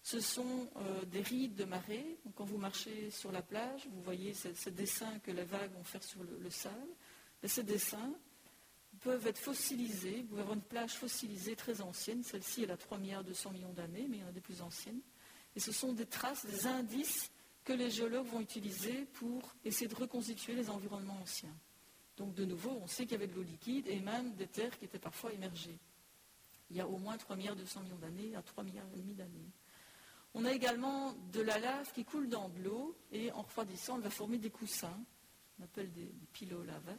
Ce sont euh, des rides de marée. quand vous marchez sur la plage, vous voyez ces, dessins que les vagues vont faire sur le, sable. ces dessins peuvent être fossilisés. Vous pouvez avoir une plage fossilisée très ancienne. Celle-ci, elle a 3 milliards 200 millions d'années, mais il y en a des plus anciennes. Et ce sont des traces, des indices que les géologues vont utiliser pour essayer de reconstituer les environnements anciens. Donc de nouveau, on sait qu'il y avait de l'eau liquide et même des terres qui étaient parfois émergées. Il y a au moins 3 milliards 200 millions d'années à 3 milliards et demi d'années. On a également de la lave qui coule dans de l'eau et en refroidissant, elle va former des coussins, on appelle des, des lavas,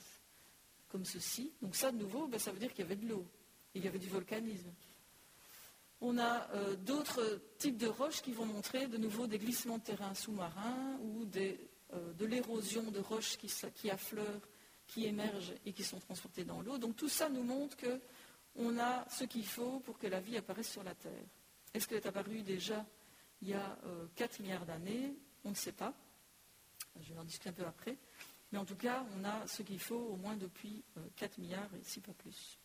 comme ceci. Donc ça, de nouveau, ben, ça veut dire qu'il y avait de l'eau, il y avait du volcanisme. On a euh, d'autres types de roches qui vont montrer de nouveau des glissements de terrain sous-marins ou euh, de l'érosion de roches qui, affleurent, qui émergent et qui sont transportées dans l'eau. Donc tout ça nous montre qu'on a ce qu'il faut pour que la vie apparaisse sur la Terre. Est-ce qu'elle est apparue déjà il y a 4 euh, milliards d'années, on ne sait pas. Je vais en discuter un peu après. Mais en tout cas, on a ce qu'il faut au moins depuis 4 euh, milliards et si pas plus.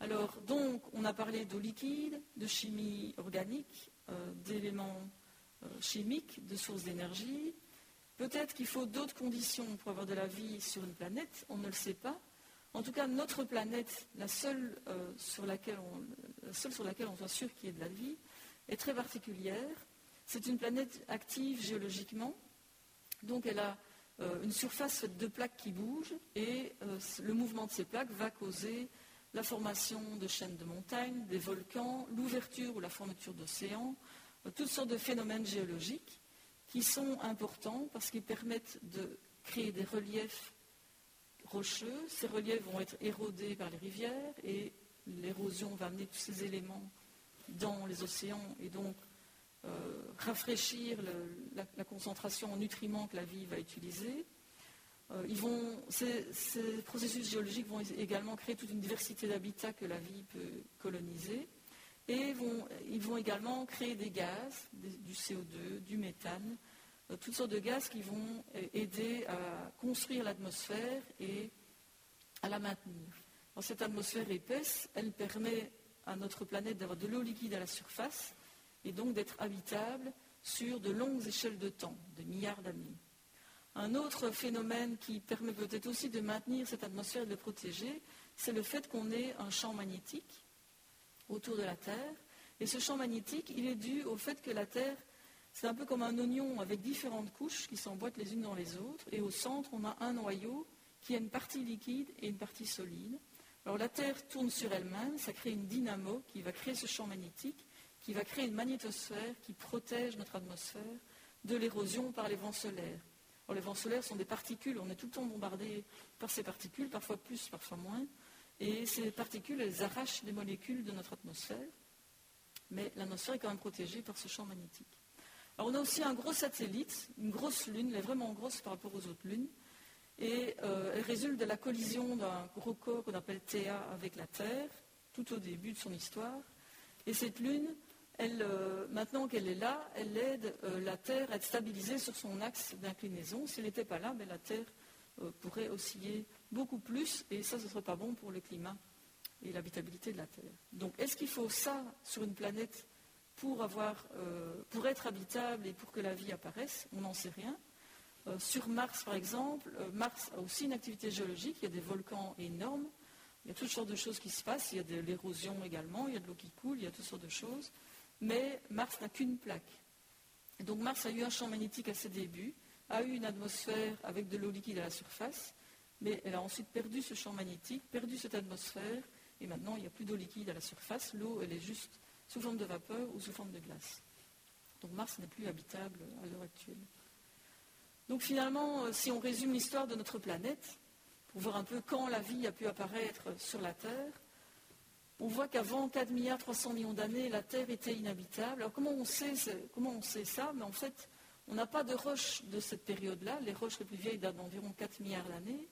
Alors, donc, on a parlé d'eau liquide, de chimie organique, euh, d'éléments chimiques, de sources d'énergie. Peut-être qu'il faut d'autres conditions pour avoir de la vie sur une planète, on ne le sait pas. En tout cas, notre planète, la seule, sur, laquelle on, la seule sur laquelle on soit sûr qu'il y ait de la vie, est très particulière. C'est une planète active géologiquement, donc elle a euh, une surface faite de plaques qui bougent et euh, le mouvement de ces plaques va causer la formation de chaînes de montagnes, des volcans, l'ouverture ou la fermeture d'océans, euh, toutes sortes de phénomènes géologiques qui sont importants parce qu'ils permettent de créer des reliefs rocheux. Ces reliefs vont être érodés par les rivières et l'érosion va amener tous ces éléments dans les océans et donc euh, rafraîchir la, concentration en nutriments que la vie va utiliser. Euh, ces, processus géologiques vont également créer toute une diversité d'habitats que la vie peut coloniser. Et ils vont également créer des gaz, du CO2, du méthane, euh, toutes sortes de gaz qui vont aider à construire l'atmosphère et à la maintenir. cette atmosphère épaisse, elle permet à notre planète d'avoir de l'eau liquide à la surface et donc d'être habitable sur de longues échelles de temps, de milliards d'années. Un autre phénomène qui permet peut-être aussi de maintenir cette atmosphère et de le protéger, c'est le fait qu'on ait un champ magnétique autour de la Terre. Et ce champ magnétique, il est dû au fait que la Terre, c'est un peu comme un oignon avec différentes couches qui s'emboîtent les unes dans les autres. Et au centre, on a un noyau qui a une partie liquide et une partie solide. Alors la Terre tourne sur elle-même, ça crée une dynamo qui va créer ce champ magnétique, qui va créer une magnétosphère qui protège notre atmosphère de l'érosion par les vents solaires. Les vents solaires sont des particules, on est tout le temps bombardé par ces particules, parfois plus, parfois moins, et ces particules, elles arrachent les molécules de notre atmosphère, mais l'atmosphère est quand même protégée par ce champ magnétique. On a aussi un gros satellite, une grosse lune, elle est vraiment grosse par rapport aux autres lunes, et euh, elle résulte de la collision d'un gros corps qu'on appelle Théa avec la Terre, tout au début de son histoire. Et cette lune, euh, maintenant qu'elle est là, elle aide euh, la Terre à être stabilisée sur son axe d'inclinaison. Si elle n'était pas là, ben, la Terre pourrait osciller beaucoup plus, et ça, ce ne serait pas bon pour le climat et l'habitabilité de la Terre. Donc, est-ce qu'il faut ça sur une planète pour, avoir, pour être habitable et pour que la vie apparaisse? On n'en sait rien. Euh, sur Mars, par exemple, euh, Mars a aussi une activité géologique, il y a des volcans énormes, il y a toutes sortes de choses qui se passent, il y a de l'érosion également, il y a de l'eau qui coule, il y a toutes sortes de choses, mais Mars n'a qu'une plaque. donc Mars a eu un champ magnétique à ses débuts, a eu une atmosphère avec de l'eau liquide à la surface, mais elle a ensuite perdu ce champ magnétique, perdu cette atmosphère, et maintenant il n'y a plus d'eau liquide à la surface. L'eau, elle est juste sous forme de vapeur ou sous forme de glace. Donc Mars n'est plus habitable à l'heure actuelle. Donc finalement, euh, si on résume l'histoire de notre planète, pour voir un peu quand la vie a pu apparaître sur la Terre, on voit qu'avant 4 milliards 300 millions d'années, la Terre était inhabitable. Alors comment on sait, comment on sait ça? Mais en fait, on n'a pas de roches de cette période-là. Les roches les plus vieilles datent d'environ 4 milliards d'années.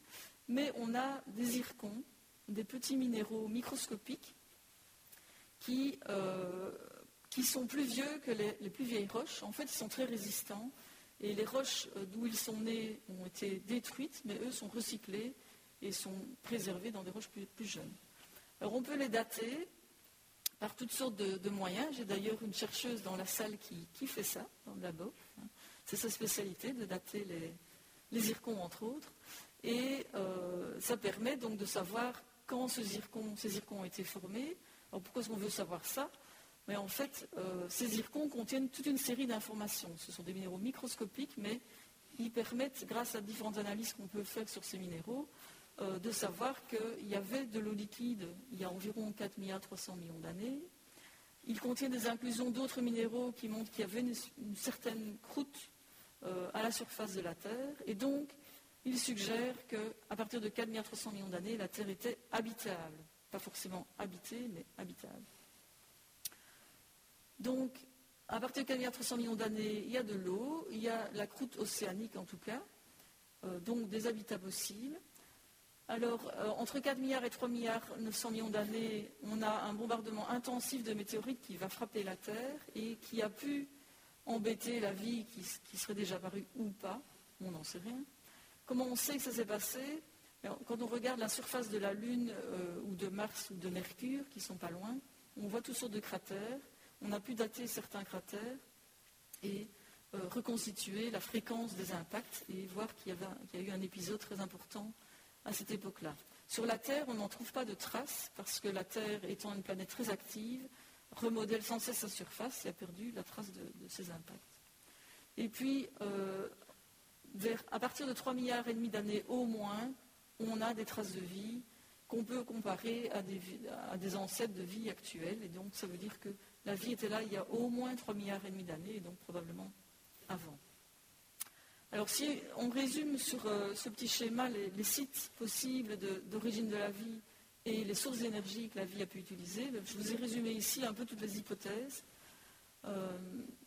Mais on a des zircons, des petits minéraux microscopiques qui, euh, qui sont plus vieux que les, plus vieilles roches. En fait, ils sont très résistants. Et les roches euh, d'où ils sont nés ont été détruites, mais eux sont recyclés et sont préservés dans des roches plus, jeunes. Alors on peut les dater par toutes sortes de, moyens. J'ai d'ailleurs une chercheuse dans la salle qui, fait ça, dans le labo. C'est sa spécialité de dater les, zircons, entre autres. Et euh, ça permet donc de savoir quand ces zircons ont été formés. Alors pourquoi est-ce qu'on veut savoir ça? Mais en fait, euh, ces zircons contiennent toute une série d'informations. Ce sont des minéraux microscopiques, mais ils permettent, grâce à différentes analyses qu'on peut faire sur ces minéraux, euh, de savoir qu'il y avait de l'eau liquide il y a environ 4 milliards 300 millions d'années. Il contient des inclusions d'autres minéraux qui montrent qu'il y avait une, certaine croûte euh, à la surface de la Terre. Et donc, il suggère qu'à partir de 4 milliards 300 millions d'années, la Terre était habitable. Pas forcément habitée, mais habitable. Donc, à partir de 4 milliards 300 millions d'années, il y a de l'eau, il y a la croûte océanique en tout cas, euh, donc des habitats possibles. Alors, euh, entre 4 milliards et 3 milliards 900 millions d'années, on a un bombardement intensif de météorites qui va frapper la Terre et qui a pu embêter la vie qui, serait déjà apparue ou pas, on n'en sait rien. Comment on sait que ça s'est passé? Quand on regarde la surface de la Lune euh, ou de Mars ou de Mercure, qui sont pas loin, on voit toutes sortes de cratères on a pu dater certains cratères et euh, reconstituer la fréquence des impacts et voir qu'il y, a eu un épisode très important à cette époque-là. Sur la Terre, on n'en trouve pas de traces parce que la Terre, étant une planète très active, remodèle sans cesse sa surface et a perdu la trace de, ses impacts. Et puis, euh, à partir de 3 milliards et demi d'années au moins, on a des traces de vie qu'on peut comparer à des, à des, ancêtres de vie actuelle. Et donc, ça veut dire que la vie était là il y a au moins 3 milliards et demi d'années, et donc probablement avant. Alors si on résume sur euh, ce petit schéma les, sites possibles d'origine de, la vie et les sources d'énergie que la vie a pu utiliser, je vous ai résumé ici un peu toutes les hypothèses. Euh,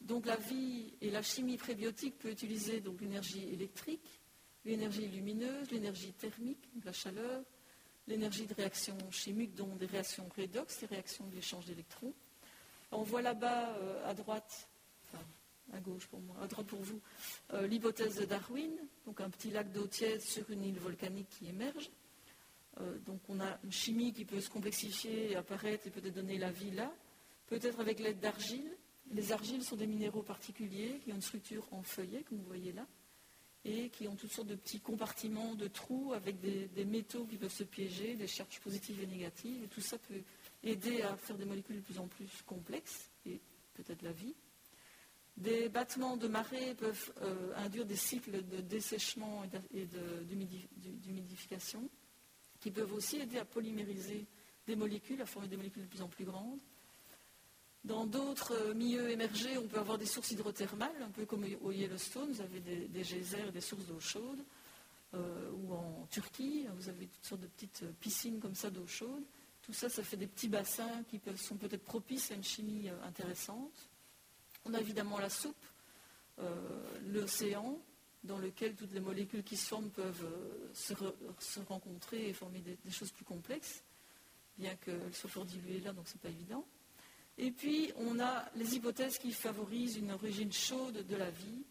donc la vie et la chimie prébiotique peut utiliser l'énergie électrique, l'énergie lumineuse, l'énergie thermique, la chaleur, l'énergie de réaction chimique, dont des réactions redox, des réactions d'échange d'électrons, on voit là-bas, euh, à droite, à gauche pour moi, à droite pour vous, euh, l'hypothèse de Darwin, donc un petit lac d'eau tiède sur une île volcanique qui émerge. Euh, donc on a une chimie qui peut se complexifier et apparaître et peut-être donner la vie là, peut-être avec l'aide d'argile. Les argiles sont des minéraux particuliers qui ont une structure en feuillet, comme vous voyez là, et qui ont toutes sortes de petits compartiments de trous avec des, des métaux qui peuvent se piéger, des charges positives et négatives, et tout ça peut aider à faire des molécules de plus en plus complexes, et peut-être la vie. Des battements de marée peuvent euh, induire des cycles de dessèchement et d'humidification, qui peuvent aussi aider à polymériser des molécules, à former des molécules de plus en plus grandes. Dans d'autres euh, milieux émergés, on peut avoir des sources hydrothermales, un peu comme au Yellowstone, vous avez des, geysers et des sources d'eau chaude, euh, ou en Turquie, vous avez toutes sortes de petites piscines comme ça d'eau chaude. Tout ça, ça fait des petits bassins qui sont peut-être propices à une chimie euh, intéressante. On a évidemment la soupe, euh, l'océan, dans lequel toutes les molécules qui se forment peuvent euh, se, rencontrer et former des, choses plus complexes, bien qu'elles soient fort diluées là, donc ce n'est pas évident. Et puis, on a les hypothèses qui favorisent une origine chaude de la vie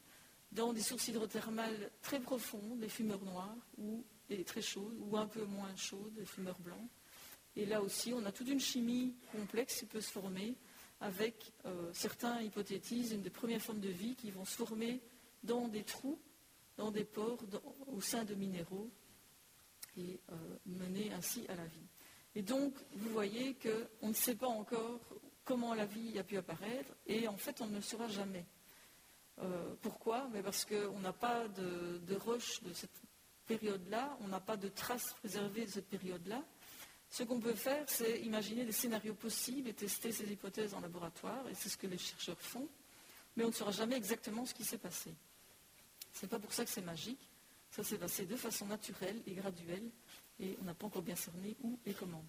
dans des sources hydrothermales très profondes, les fumeurs noirs, ou très chaudes, ou un peu moins chaudes, les fumeurs blancs. Et là aussi, on a toute une chimie complexe qui peut se former avec, euh, certains hypothétisent, une des premières formes de vie qui vont se former dans des trous, dans des pores, au sein de minéraux, et euh, mener ainsi à la vie. Et donc, vous voyez qu'on ne sait pas encore comment la vie a pu apparaître, et en fait, on ne le saura jamais. Euh, pourquoi? Mais Parce qu'on n'a pas de, de roche de cette période-là, on n'a pas de traces préservées de cette période-là. Ce qu'on peut faire, c'est imaginer des scénarios possibles et tester ces hypothèses en laboratoire, et c'est ce que les chercheurs font, mais on ne saura jamais exactement ce qui s'est passé. Ce n'est pas pour ça que c'est magique, ça s'est passé de façon naturelle et graduelle, et on n'a pas encore bien cerné où et comment.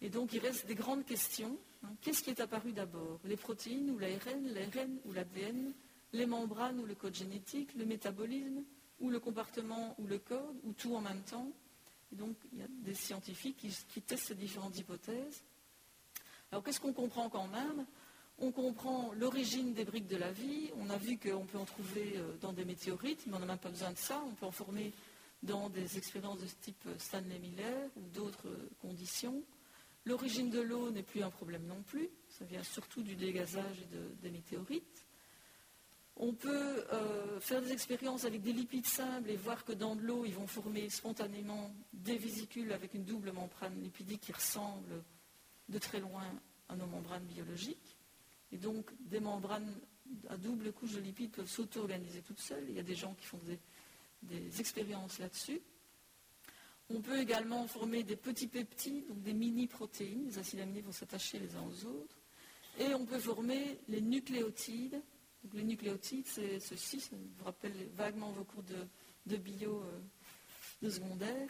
Et donc il reste des grandes questions. Hein. Qu'est-ce qui est apparu d'abord? Les protéines ou l'ARN, l'ARN ou l'ADN, les membranes ou le code génétique, le métabolisme, ou le comportement ou le code, ou tout en même temps? Et donc, il y a des scientifiques qui, testent ces différentes hypothèses. Alors, qu'est-ce qu'on comprend quand même? On comprend l'origine des briques de la vie. On a vu qu'on peut en trouver euh, dans des météorites, mais on n'a même pas besoin de ça. On peut en former dans des expériences de type Stanley Miller ou d'autres euh, conditions. L'origine de l'eau n'est plus un problème non plus. Ça vient surtout du dégazage des météorites. On peut euh, faire des expériences avec des lipides simples et voir que dans de l'eau, ils vont former spontanément des vésicules avec une double membrane lipidique qui ressemble de très loin à nos membranes biologiques. Et donc, des membranes à double couche de lipides peuvent s'auto-organiser toutes seules. Il y a des gens qui font des, des expériences là-dessus. On peut également former des petits peptides, donc des mini-protéines. Les acides aminés vont s'attacher les uns aux autres. Et on peut former les nucléotides, les nucléotides, c'est ceci, ça vous rappelle vaguement vos cours de, bio euh, de secondaire.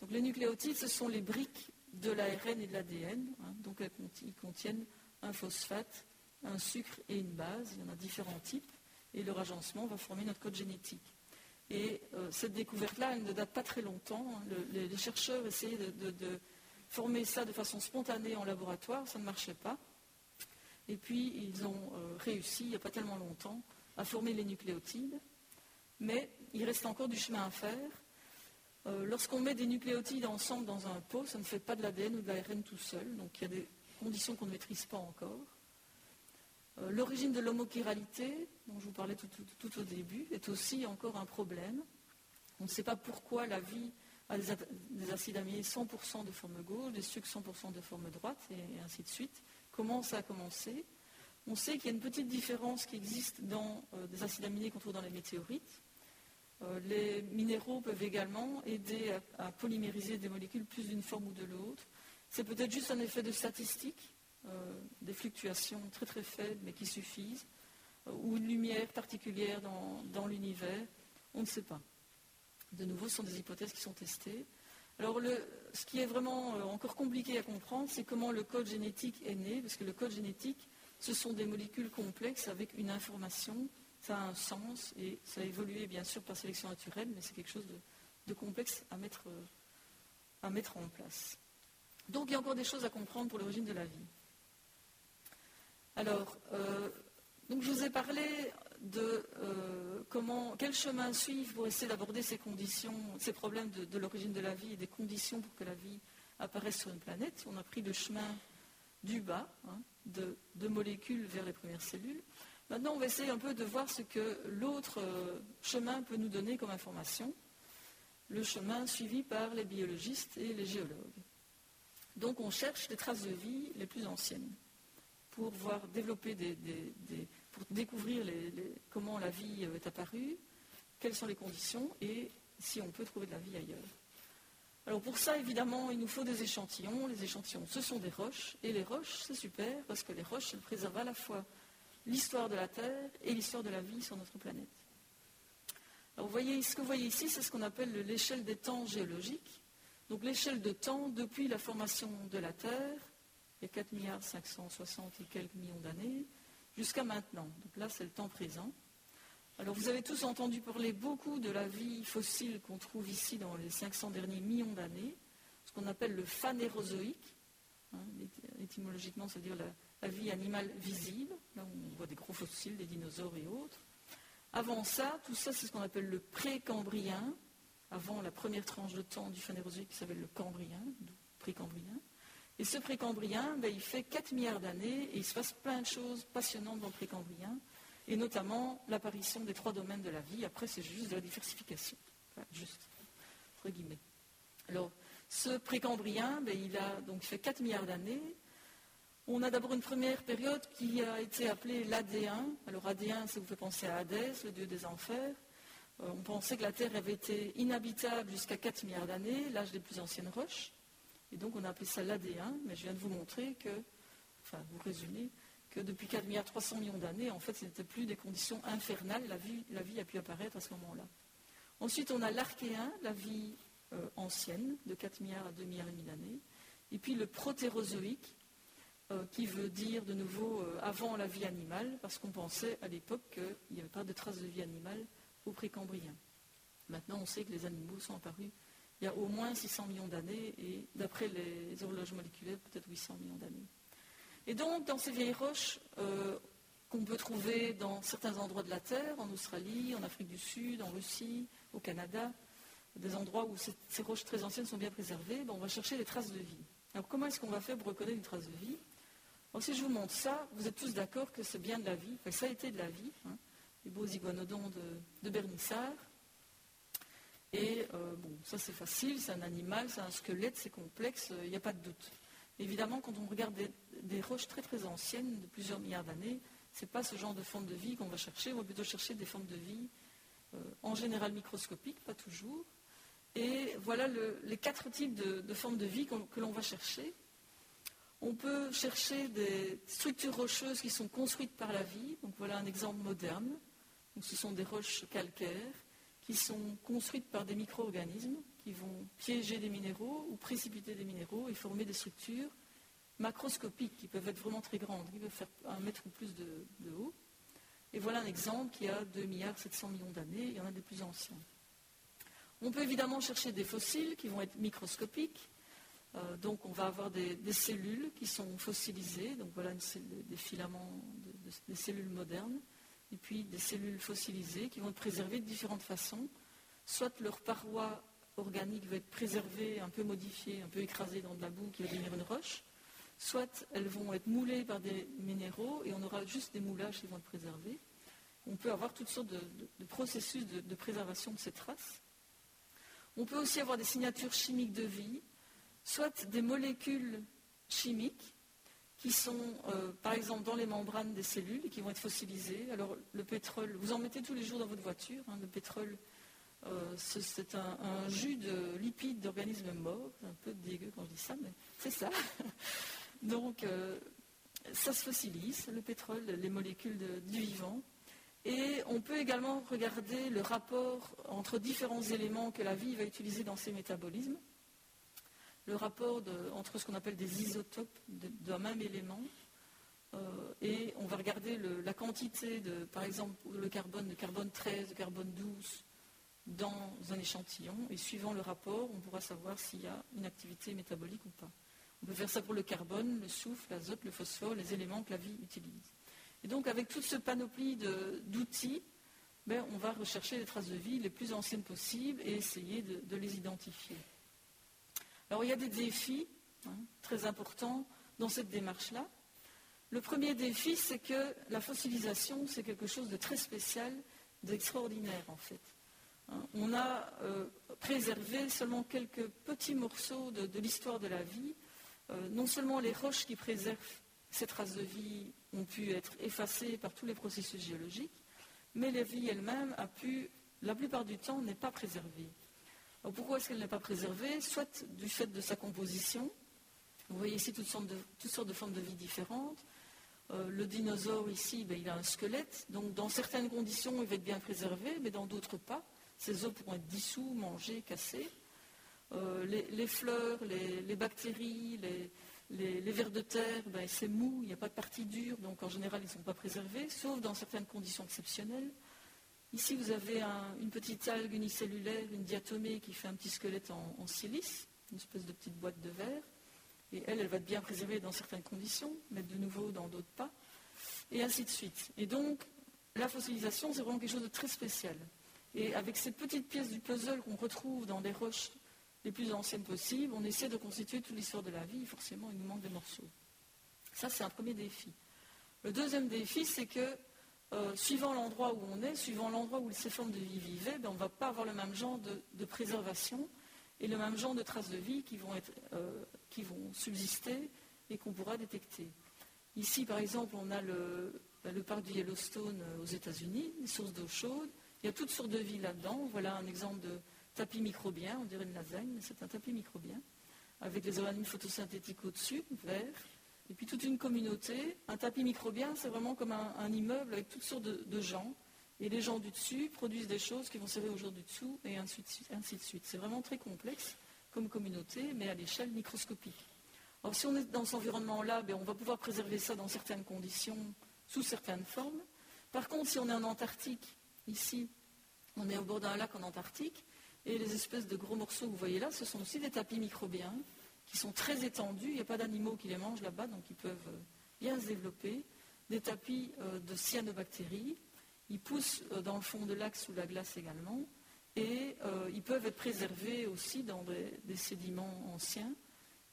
Donc les nucléotides, ce sont les briques de l'ARN et de l'ADN. Hein. donc ils contiennent un phosphate, un sucre et une base. Il y en a différents types. Et leur agencement va former notre code génétique. Et euh, cette découverte-là, elle ne date pas très longtemps. Hein. les, chercheurs essayaient de former ça de façon spontanée en laboratoire, ça ne marchait pas. Et puis, ils ont euh, réussi, il n'y a pas tellement longtemps, à former les nucléotides. Mais il reste encore du chemin à faire. Euh, lorsqu'on met des nucléotides ensemble dans un pot, ça ne fait pas de l'ADN ou de l'ARN tout seul. Donc il y a des conditions qu'on ne maîtrise pas encore. Euh, l'origine de l'homochiralité, dont je vous parlais tout, au début, est aussi encore un problème. On ne sait pas pourquoi la vie a des, acides aminés 100% de forme gauche, des sucres 100% de forme droite, et ainsi de suite comment ça a commencé. On sait qu'il y a une petite différence qui existe dans euh, des acides aminés qu'on trouve dans les météorites. Euh, les minéraux peuvent également aider à, polymériser des molécules plus d'une forme ou de l'autre. C'est peut-être juste un effet de statistique, euh, des fluctuations très très faibles mais qui suffisent, ou une lumière particulière dans, dans l'univers. On ne sait pas. De nouveau, ce sont des hypothèses qui sont testées. Alors, ce qui est vraiment euh, encore compliqué à comprendre, c'est comment le code génétique est né, parce que le code génétique, ce sont des molécules complexes avec une information, ça a un sens, et ça a évolué bien sûr par sélection naturelle, mais c'est quelque chose de, complexe à mettre, euh, à mettre en place. Donc, il y a encore des choses à comprendre pour l'origine de la vie. Alors, euh, donc je vous ai parlé de euh, comment, quel chemin suivre pour essayer d'aborder ces conditions, ces problèmes de, l'origine de la vie et des conditions pour que la vie apparaisse sur une planète. On a pris le chemin du bas, hein, de, molécules vers les premières cellules. Maintenant, on va essayer un peu de voir ce que l'autre euh, chemin peut nous donner comme information, le chemin suivi par les biologistes et les géologues. Donc, on cherche les traces de vie les plus anciennes pour voir développer des pour découvrir comment la vie euh, est apparue, quelles sont les conditions et si on peut trouver de la vie ailleurs. Alors pour ça, évidemment, il nous faut des échantillons. Les échantillons, ce sont des roches. Et les roches, c'est super parce que les roches, elles préservent à la fois l'histoire de la Terre et l'histoire de la vie sur notre planète. Alors vous voyez, ce que vous voyez ici, c'est ce qu'on appelle l'échelle des temps géologiques. Donc l'échelle de temps depuis la formation de la Terre, il y a 4 milliards 560 et quelques millions d'années, jusqu'à maintenant. Donc là, c'est le temps présent. Alors vous avez tous entendu parler beaucoup de la vie fossile qu'on trouve ici dans les 500 derniers millions d'années, ce qu'on appelle le phanérozoïque. Hein, étymologiquement, c'est-à-dire la, vie animale visible. Là, on voit des gros fossiles, des dinosaures et autres. Avant ça, tout ça, c'est ce qu'on appelle le précambrien, avant la première tranche de temps du phanérozoïque qui s'appelle le cambrien, précambrien. Et ce précambrien, ben, il fait 4 milliards d'années et il se passe plein de choses passionnantes dans le précambrien, et notamment l'apparition des trois domaines de la vie. Après, c'est juste de la diversification. juste. Alors, ce précambrien, ben, il a donc fait 4 milliards d'années. On a d'abord une première période qui a été appelée l'AD1. Alors AD1, ça vous fait penser à Hadès, le dieu des enfers. Euh, on pensait que la Terre avait été inhabitable jusqu'à 4 milliards d'années, l'âge des plus anciennes roches. Et donc on a appelé ça l'AD1, mais je viens de vous montrer que, enfin vous résumer, que depuis 4 milliards 300 millions d'années, en fait, ce n'était plus des conditions infernales, la vie, la vie a pu apparaître à ce moment-là. Ensuite, on a l'archéen, la vie euh, ancienne, de 4 milliards à 2 milliards et demi d'années. Et puis le protérozoïque, euh, qui veut dire de nouveau avant la vie animale, parce qu'on pensait à l'époque qu'il n'y avait pas de traces de vie animale au précambrien. Maintenant, on sait que les animaux sont apparus il y a au moins 600 millions d'années et d'après les horloges moléculaires, peut-être 800 millions d'années. Et donc, dans ces vieilles roches euh, qu'on peut trouver dans certains endroits de la Terre, en Australie, en Afrique du Sud, en Russie, au Canada, des endroits où ces roches très anciennes sont bien préservées, ben, on va chercher les traces de vie. Alors, comment est-ce qu'on va faire pour reconnaître une trace de vie? Si je vous montre ça, vous êtes tous d'accord que c'est bien de la vie, ça a été de la vie. Hein les beaux iguanodons de, Bernissard. Et euh, bon, ça c'est facile, c'est un animal, c'est un squelette, c'est complexe, il n'y a pas de doute. Évidemment, quand on regarde des, roches très très anciennes, de plusieurs milliards d'années, ce n'est pas ce genre de forme de vie qu'on va chercher, on va plutôt chercher des formes de vie euh, en général microscopiques, pas toujours. Et voilà les quatre types de, formes de vie que l'on va chercher. On peut chercher des structures rocheuses qui sont construites par la vie. Donc voilà un exemple moderne ce sont des roches calcaires qui sont construites par des micro-organismes qui vont piéger des minéraux ou précipiter des minéraux et former des structures macroscopiques qui peuvent être vraiment très grandes, qui peuvent faire un mètre ou plus de, haut. Et voilà un exemple qui a 2 milliards 700 millions d'années, il y en a des plus anciens. On peut évidemment chercher des fossiles qui vont être microscopiques. Euh, donc on va avoir des, cellules qui sont fossilisées, donc voilà des filaments, des cellules modernes et puis des cellules fossilisées qui vont être préservées de différentes façons. Soit leur paroi organique va être préservée, un peu modifiée, un peu écrasée dans de la boue qui va devenir une roche, soit elles vont être moulées par des minéraux et on aura juste des moulages qui vont être préservés. On peut avoir toutes sortes de, processus de, préservation de ces traces. On peut aussi avoir des signatures chimiques de vie, soit des molécules chimiques qui sont, euh, par exemple, dans les membranes des cellules et qui vont être fossilisées. Alors, le pétrole, vous en mettez tous les jours dans votre voiture. Hein, le pétrole, euh, c'est un, jus de lipides d'organismes morts. Un peu dégueu quand je dis ça, mais c'est ça. Donc, euh, ça se fossilise, le pétrole, les molécules du vivant. Et on peut également regarder le rapport entre différents éléments que la vie va utiliser dans ses métabolismes le rapport entre ce qu'on appelle des isotopes d'un même élément. Euh, et on va regarder la quantité de, par exemple, le carbone, de carbone 13, de carbone 12 dans un échantillon. Et suivant le rapport, on pourra savoir s'il y a une activité métabolique ou pas. On peut faire ça pour le carbone, le soufre, l'azote, le phosphore, les éléments que la vie utilise. Et donc, avec toute ce panoplie d'outils, ben, on va rechercher les traces de vie les plus anciennes possibles et essayer de les identifier. Alors il y a des défis hein, très importants dans cette démarche-là. Le premier défi, c'est que la fossilisation, c'est quelque chose de très spécial, d'extraordinaire en fait. Hein, on a euh, préservé seulement quelques petits morceaux de, l'histoire de la vie. Euh, non seulement les roches qui préservent ces traces de vie ont pu être effacées par tous les processus géologiques, mais la vie elle-même a pu, la plupart du temps, n'est pas préservée pourquoi est-ce qu'elle n'est pas préservée? Soit du fait de sa composition. Vous voyez ici toutes sortes de, formes de vie différentes. Euh, le dinosaure ici, ben, il a un squelette, donc dans certaines conditions, il va être bien préservé, mais dans d'autres pas. Ses os pourront être dissous, mangés, cassés. Euh, les, fleurs, les, bactéries, les, vers de terre, ben, c'est mou, il n'y a pas de partie dure, donc en général, ils ne sont pas préservés, sauf dans certaines conditions exceptionnelles. Ici, vous avez une petite algue unicellulaire, une diatomée qui fait un petit squelette en, silice, une espèce de petite boîte de verre. Et elle, elle va être bien préservée dans certaines conditions, mais de nouveau dans d'autres pas. Et ainsi de suite. Et donc, la fossilisation, c'est vraiment quelque chose de très spécial. Et avec ces petites pièces du puzzle qu'on retrouve dans les roches les plus anciennes possibles, on essaie de constituer toute l'histoire de la vie. Forcément, il nous manque des morceaux. Ça, c'est un premier défi. Le deuxième défi, c'est que euh, suivant l'endroit où on est, suivant l'endroit où ces formes de vie vivaient, on ne va pas avoir le même genre de, préservation et le même genre de traces de vie qui vont, euh, qui vont subsister et qu'on pourra détecter. Ici, par exemple, on a le, ben, parc du Yellowstone aux États-Unis, des sources d'eau chaude. Il y a toutes sortes de vie là-dedans. Voilà un exemple de tapis microbien, on dirait une lasagne, mais c'est un tapis microbien, avec les organismes photosynthétiques au-dessus, vert. Et puis toute une communauté. Un tapis microbien, c'est vraiment comme un, immeuble avec toutes sortes de, gens. Et les gens du dessus produisent des choses qui vont servir aux gens du dessous, et ainsi de suite. C'est vraiment très complexe comme communauté, mais à l'échelle microscopique. Alors si on est dans cet environnement-là, ben, on va pouvoir préserver ça dans certaines conditions, sous certaines formes. Par contre, si on est en Antarctique, ici, on est au bord d'un lac en Antarctique, et les espèces de gros morceaux que vous voyez là, ce sont aussi des tapis microbiens qui sont très étendus. Il n'y a pas d'animaux qui les mangent là-bas, donc ils peuvent euh, bien se développer. Des tapis euh, de cyanobactéries. Ils poussent euh, dans le fond de lac sous la glace également. Et ils peuvent être préservés aussi dans des, sédiments anciens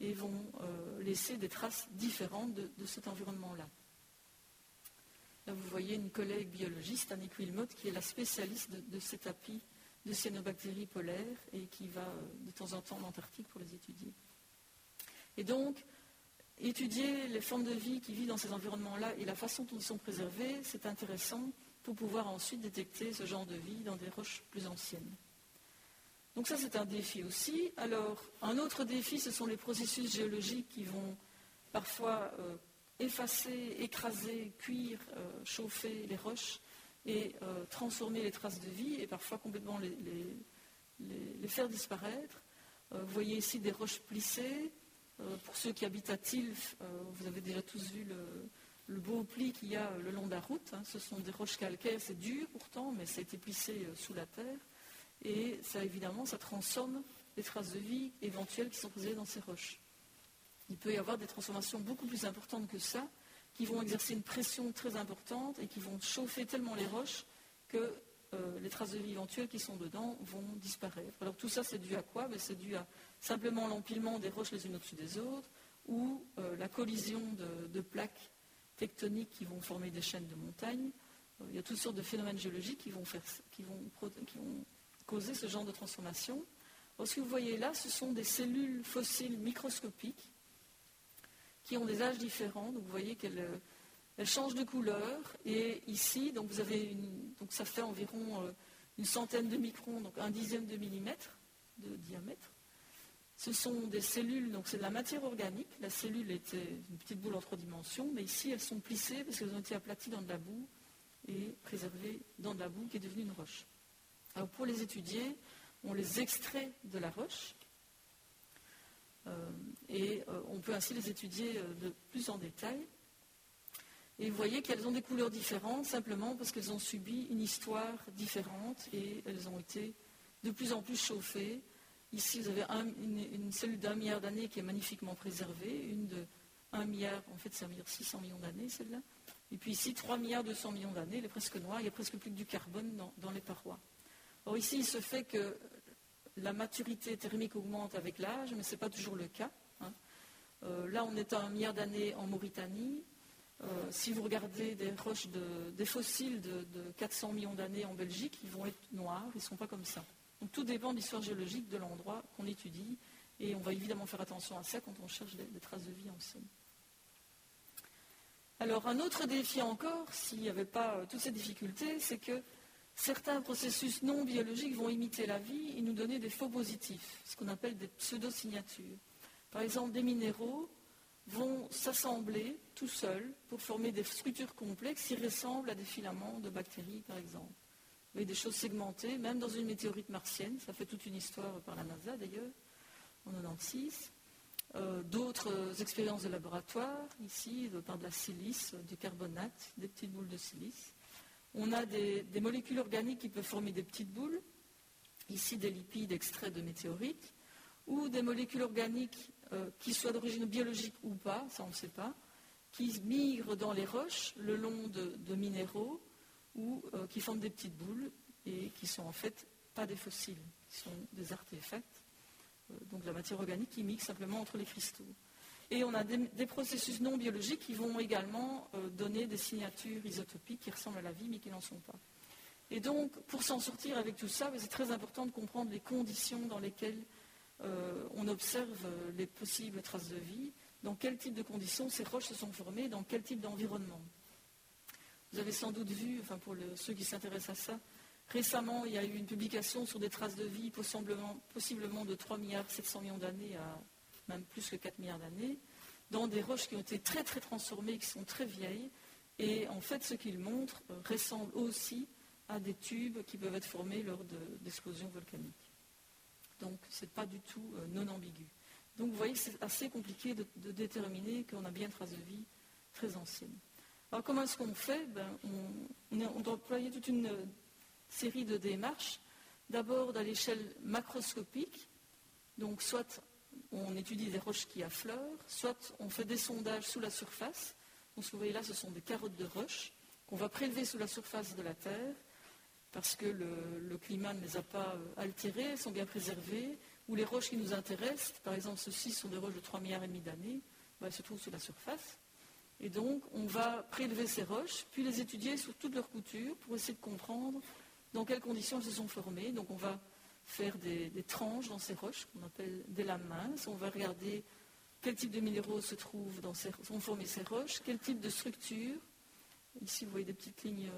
et vont laisser des traces différentes de, cet environnement-là. Là, vous voyez une collègue biologiste, Annick Wilmot, qui est la spécialiste de, ces tapis de cyanobactéries polaires et qui va de temps en temps en Antarctique pour les étudier. Et donc, étudier les formes de vie qui vivent dans ces environnements-là et la façon dont ils sont préservés, c'est intéressant pour pouvoir ensuite détecter ce genre de vie dans des roches plus anciennes. Donc ça, c'est un défi aussi. Alors, un autre défi, ce sont les processus géologiques qui vont parfois euh, effacer, écraser, cuire, euh, chauffer les roches et euh, transformer les traces de vie et parfois complètement les faire disparaître. vous voyez ici des roches plissées, pour ceux qui habitent à Tilf, euh, vous avez déjà tous vu le, beau pli qu'il y a le long de la route. Hein. Ce sont des roches calcaires, c'est dur pourtant, mais ça a été plissé euh, sous la terre. Et ça, évidemment, ça transforme les traces de vie éventuelles qui sont posées dans ces roches. Il peut y avoir des transformations beaucoup plus importantes que ça, qui vont exercer une pression très importante et qui vont chauffer tellement les roches que les traces de vie éventuelles qui sont dedans vont disparaître. Alors tout ça, c'est dû à quoi? Ben, C'est dû à simplement l'empilement des roches les unes au-dessus des autres, ou euh, la collision de, plaques tectoniques qui vont former des chaînes de montagnes. Euh, il y a toutes sortes de phénomènes géologiques qui vont, causer ce genre de transformation. ce que vous voyez là, ce sont des cellules fossiles microscopiques qui ont des âges différents. Euh, changent de couleur. Et ici, ça fait environ une centaine de microns, donc un dixième de millimètre de diamètre. Ce sont des cellules, donc c'est de la matière organique. La cellule était une petite boule en trois dimensions, mais ici elles sont plissées parce qu'elles ont été aplaties dans de la boue et préservées dans de la boue qui est devenue une roche. Alors pour les étudier, on les extrait de la roche euh, et euh, on peut ainsi les étudier euh, de plus en détail. Et vous voyez qu'elles ont des couleurs différentes simplement parce qu'elles ont subi une histoire différente et elles ont été de plus en plus chauffées Ici, vous avez une, cellule d'un milliard d'années qui est magnifiquement préservée, une de 1 milliard, en fait, ça veut dire 600 millions d'années, celle-là. Et puis ici, 3 milliards 200 millions d'années, elle est presque noire, il n'y a presque plus que du carbone dans, les parois. Or, ici, il se fait que la maturité thermique augmente avec l'âge, mais ce n'est pas toujours le cas. Hein. Euh, là, on est à un milliard d'années en Mauritanie. Euh, si vous regardez des roches, des fossiles de, de 400 millions d'années en Belgique, ils vont être noirs, ils ne sont pas comme ça. Donc tout dépend de l'histoire géologique de l'endroit qu'on étudie. Et on va évidemment faire attention à ça quand on cherche des, traces de vie anciennes. Alors un autre défi encore, s'il n'y avait pas euh, toutes ces difficultés, c'est que certains processus non biologiques vont imiter la vie et nous donner des faux positifs, ce qu'on appelle des pseudo-signatures. Par exemple, des minéraux vont s'assembler tout seuls pour former des structures complexes qui ressemblent à des filaments de bactéries, par exemple avec des choses segmentées, même dans une météorite martienne. Ça fait toute une histoire par la NASA d'ailleurs, en 96. Euh, d'autres expériences de laboratoire, ici, par de la silice, du carbonate, des petites boules de silice. On a des, molécules organiques qui peuvent former des petites boules, ici des lipides extraits de météorites, ou des molécules organiques euh, qui soient d'origine biologique ou pas, ça on ne sait pas, qui migrent dans les roches le long de minéraux ou euh, qui forment des petites boules et qui sont en fait pas des fossiles, qui sont des artefacts, euh, donc la matière organique qui mixe simplement entre les cristaux. Et on a des, processus non biologiques qui vont également donner des signatures isotopiques qui ressemblent à la vie mais qui n'en sont pas. Et donc, pour s'en sortir avec tout ça, c'est très important de comprendre les conditions dans lesquelles on observe les possibles traces de vie. dans quel type de conditions ces roches se sont formées, dans quel type d'environnement? Vous avez sans doute vu, enfin pour ceux qui s'intéressent à ça, récemment il y a eu une publication sur des traces de vie possiblement, possiblement de 3 milliards 700 millions d'années à même plus que 4 milliards d'années, dans des roches qui ont été très très transformées, qui sont très vieilles. Et en fait, ce qu'ils montrent euh, ressemble aussi à des tubes qui peuvent être formés lors d'explosions volcaniques. Donc, ce n'est pas du tout euh, non ambigu. Donc, vous voyez que c'est assez compliqué de, déterminer qu'on a bien une trace de vie très ancienne. Alors, comment est-ce qu'on fait? Ben, on, on, doit employer toute une euh, série de démarches. D'abord, à l'échelle macroscopique, donc soit on étudie des roches qui affleurent, soit on fait des sondages sous la surface. Donc, ce que vous voyez là, ce sont des carottes de roches qu'on va prélever sous la surface de la Terre parce que le, climat ne les a pas euh, altérées, elles sont bien préservées, ou les roches qui nous intéressent, par exemple ceux-ci sont des roches de 3 milliards et demi d'années, ben, elles se trouvent sous la surface. Et donc, on va prélever ces roches, puis les étudier sous toutes leurs coutures pour essayer de comprendre dans quelles conditions elles se sont formées. Donc, on va faire des, tranches dans ces roches qu'on appelle des lames minces. On va regarder quel type de minéraux se trouvent dans ces, ont formé ces roches, quel type de structure. Ici, vous voyez des petites lignes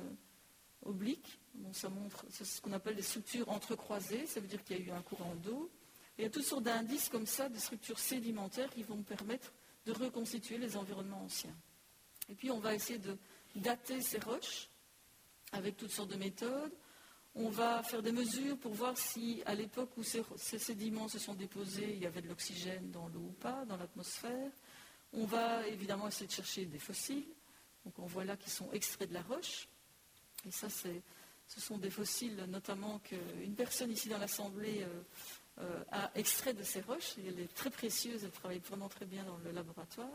obliques. ça montre ce qu'on appelle des structures entrecroisées. Ça veut dire qu'il y a eu un courant d'eau. il y a toutes sortes d'indices comme ça, des structures sédimentaires qui vont permettre de reconstituer les environnements anciens. Et puis, on va essayer de dater ces roches avec toutes sortes de méthodes. On va faire des mesures pour voir si, à l'époque où ces, sédiments se sont déposés, il y avait de l'oxygène dans l'eau ou pas, dans l'atmosphère. On va évidemment essayer de chercher des fossiles. Donc on voit là qu'ils sont extraits de la roche. Et ça, ce sont des fossiles notamment qu'une personne ici dans l'Assemblée euh, euh, a extrait de ces roches. elle est très précieuse, elle travaille vraiment très bien dans le laboratoire.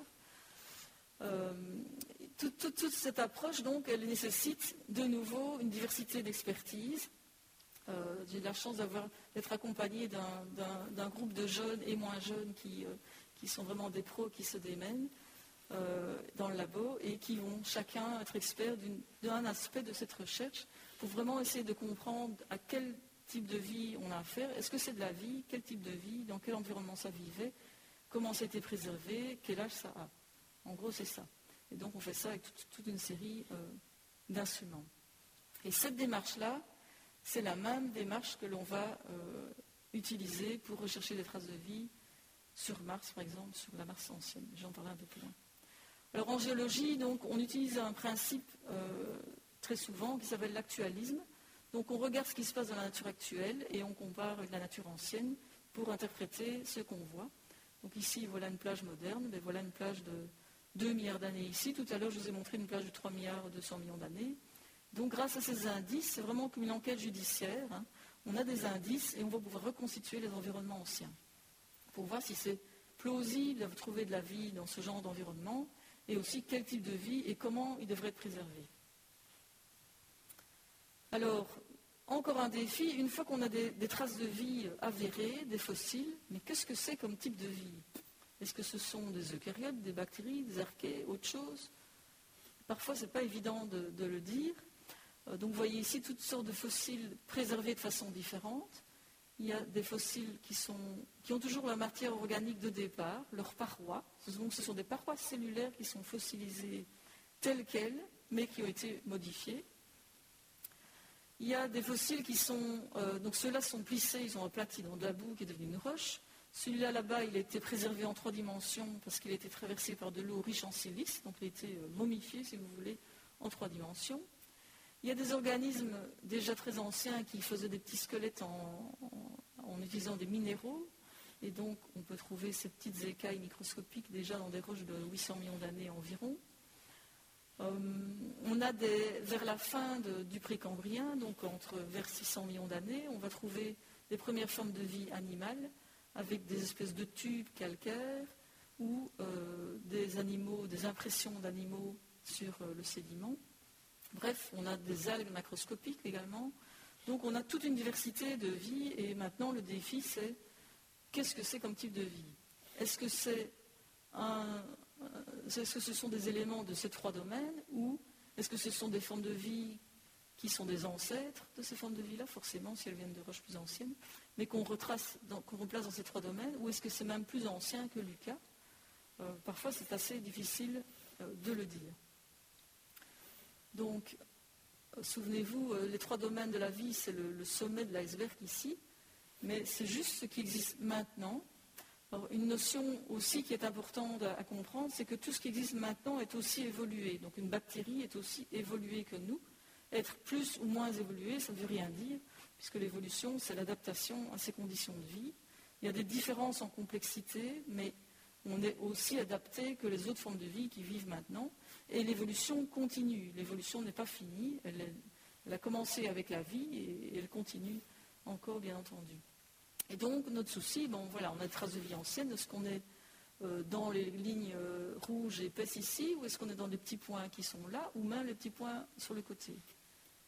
Euh, toute, cette approche, donc, elle nécessite de nouveau une diversité d'expertise. J'ai la chance d'être accompagnée d'un groupe de jeunes et moins jeunes qui, qui, sont vraiment des pros qui se démènent dans le labo et qui vont chacun être experts d'un aspect de cette recherche pour vraiment essayer de comprendre à quel type de vie on a affaire. Est-ce que c'est de la vie? Quel type de vie? Dans quel environnement ça vivait? Comment ça a été préservé? Quel âge ça a? En gros, c'est ça. Et donc, on fait ça avec toute, une série euh, d'instruments. Et cette démarche-là, c'est la même démarche que l'on va euh, utiliser pour rechercher des traces de vie sur Mars, par exemple, sur la Mars ancienne. J'en parlerai un peu plus loin. Alors, en géologie, donc, on utilise un principe euh, très souvent qui s'appelle l'actualisme. Donc, on regarde ce qui se passe dans la nature actuelle et on compare avec la nature ancienne pour interpréter ce qu'on voit. Donc, ici, voilà une plage moderne, mais voilà une plage de 2 milliards d'années ici. Tout à l'heure, je vous ai montré une plage de 3 milliards 200 millions d'années. Donc grâce à ces indices, c'est vraiment comme une enquête judiciaire. Hein. On a des indices et on va pouvoir reconstituer les environnements anciens pour voir si c'est plausible de trouver de la vie dans ce genre d'environnement et aussi quel type de vie et comment il devrait être préservé. Alors, encore un défi, une fois qu'on a des, traces de vie avérées, des fossiles, mais qu'est-ce que c'est comme type de vie? Est-ce que ce sont des eucaryotes, des bactéries, des archées, autre chose? Parfois, ce n'est pas évident de, le dire. Euh, donc, vous voyez ici toutes sortes de fossiles préservés de façon différente. Il y a des fossiles qui, ont toujours la matière organique de départ, leurs parois. Ce sont des parois cellulaires qui sont fossilisées telles quelles, mais qui ont été modifiées. Il y a des fossiles qui sont, euh, donc ceux-là sont plissés, ils ont aplati dans de la boue qui est devenue une roche. Celui-là, là-bas, il a été préservé en trois dimensions parce qu'il a été traversé par de l'eau riche en silice, donc il a été euh, momifié, si vous voulez, en trois dimensions. Il y a des organismes déjà très anciens qui faisaient des petits squelettes en, utilisant des minéraux. Et donc, on peut trouver ces petites écailles microscopiques déjà dans des roches de 800 millions d'années environ. Euh, on a vers la fin du précambrien, donc entre vers 600 millions d'années, on va trouver des premières formes de vie animale avec des espèces de tubes calcaires ou euh, des animaux, des impressions d'animaux sur euh, le sédiment. Bref, on a des algues macroscopiques également. Donc on a toute une diversité de vie et maintenant le défi c'est qu'est-ce que c'est comme type de vie? Est-ce que c'est un, est-ce que ce sont des éléments de ces trois domaines ou est-ce que ce sont des formes de vie qui sont des ancêtres de ces formes de vie-là, forcément, si elles viennent de roches plus anciennes, mais qu'on replace dans ces trois domaines, ou est-ce que c'est même plus ancien que Lucas? Parfois c'est assez difficile de le dire. Donc, souvenez-vous, les trois domaines de la vie, c'est le, sommet de l'iceberg ici, mais c'est juste ce qui existe maintenant. une notion aussi qui est importante à, comprendre, c'est que tout ce qui existe maintenant est aussi évolué. Donc une bactérie est aussi évoluée que nous. Être plus ou moins évolué, ça ne veut rien dire, puisque l'évolution, c'est l'adaptation à ces conditions de vie. Il y a des différences en complexité, mais on est aussi adapté que les autres formes de vie qui vivent maintenant. Et l'évolution continue. L'évolution n'est pas finie. Elle, a commencé avec la vie et elle continue encore, bien entendu. Et donc, notre souci, bon, voilà, on a des traces de vie anciennes. Est-ce qu'on est euh, dans les lignes euh, rouges épaisses ici, ou est-ce qu'on est dans des petits points qui sont là, ou même les petits points sur le côté?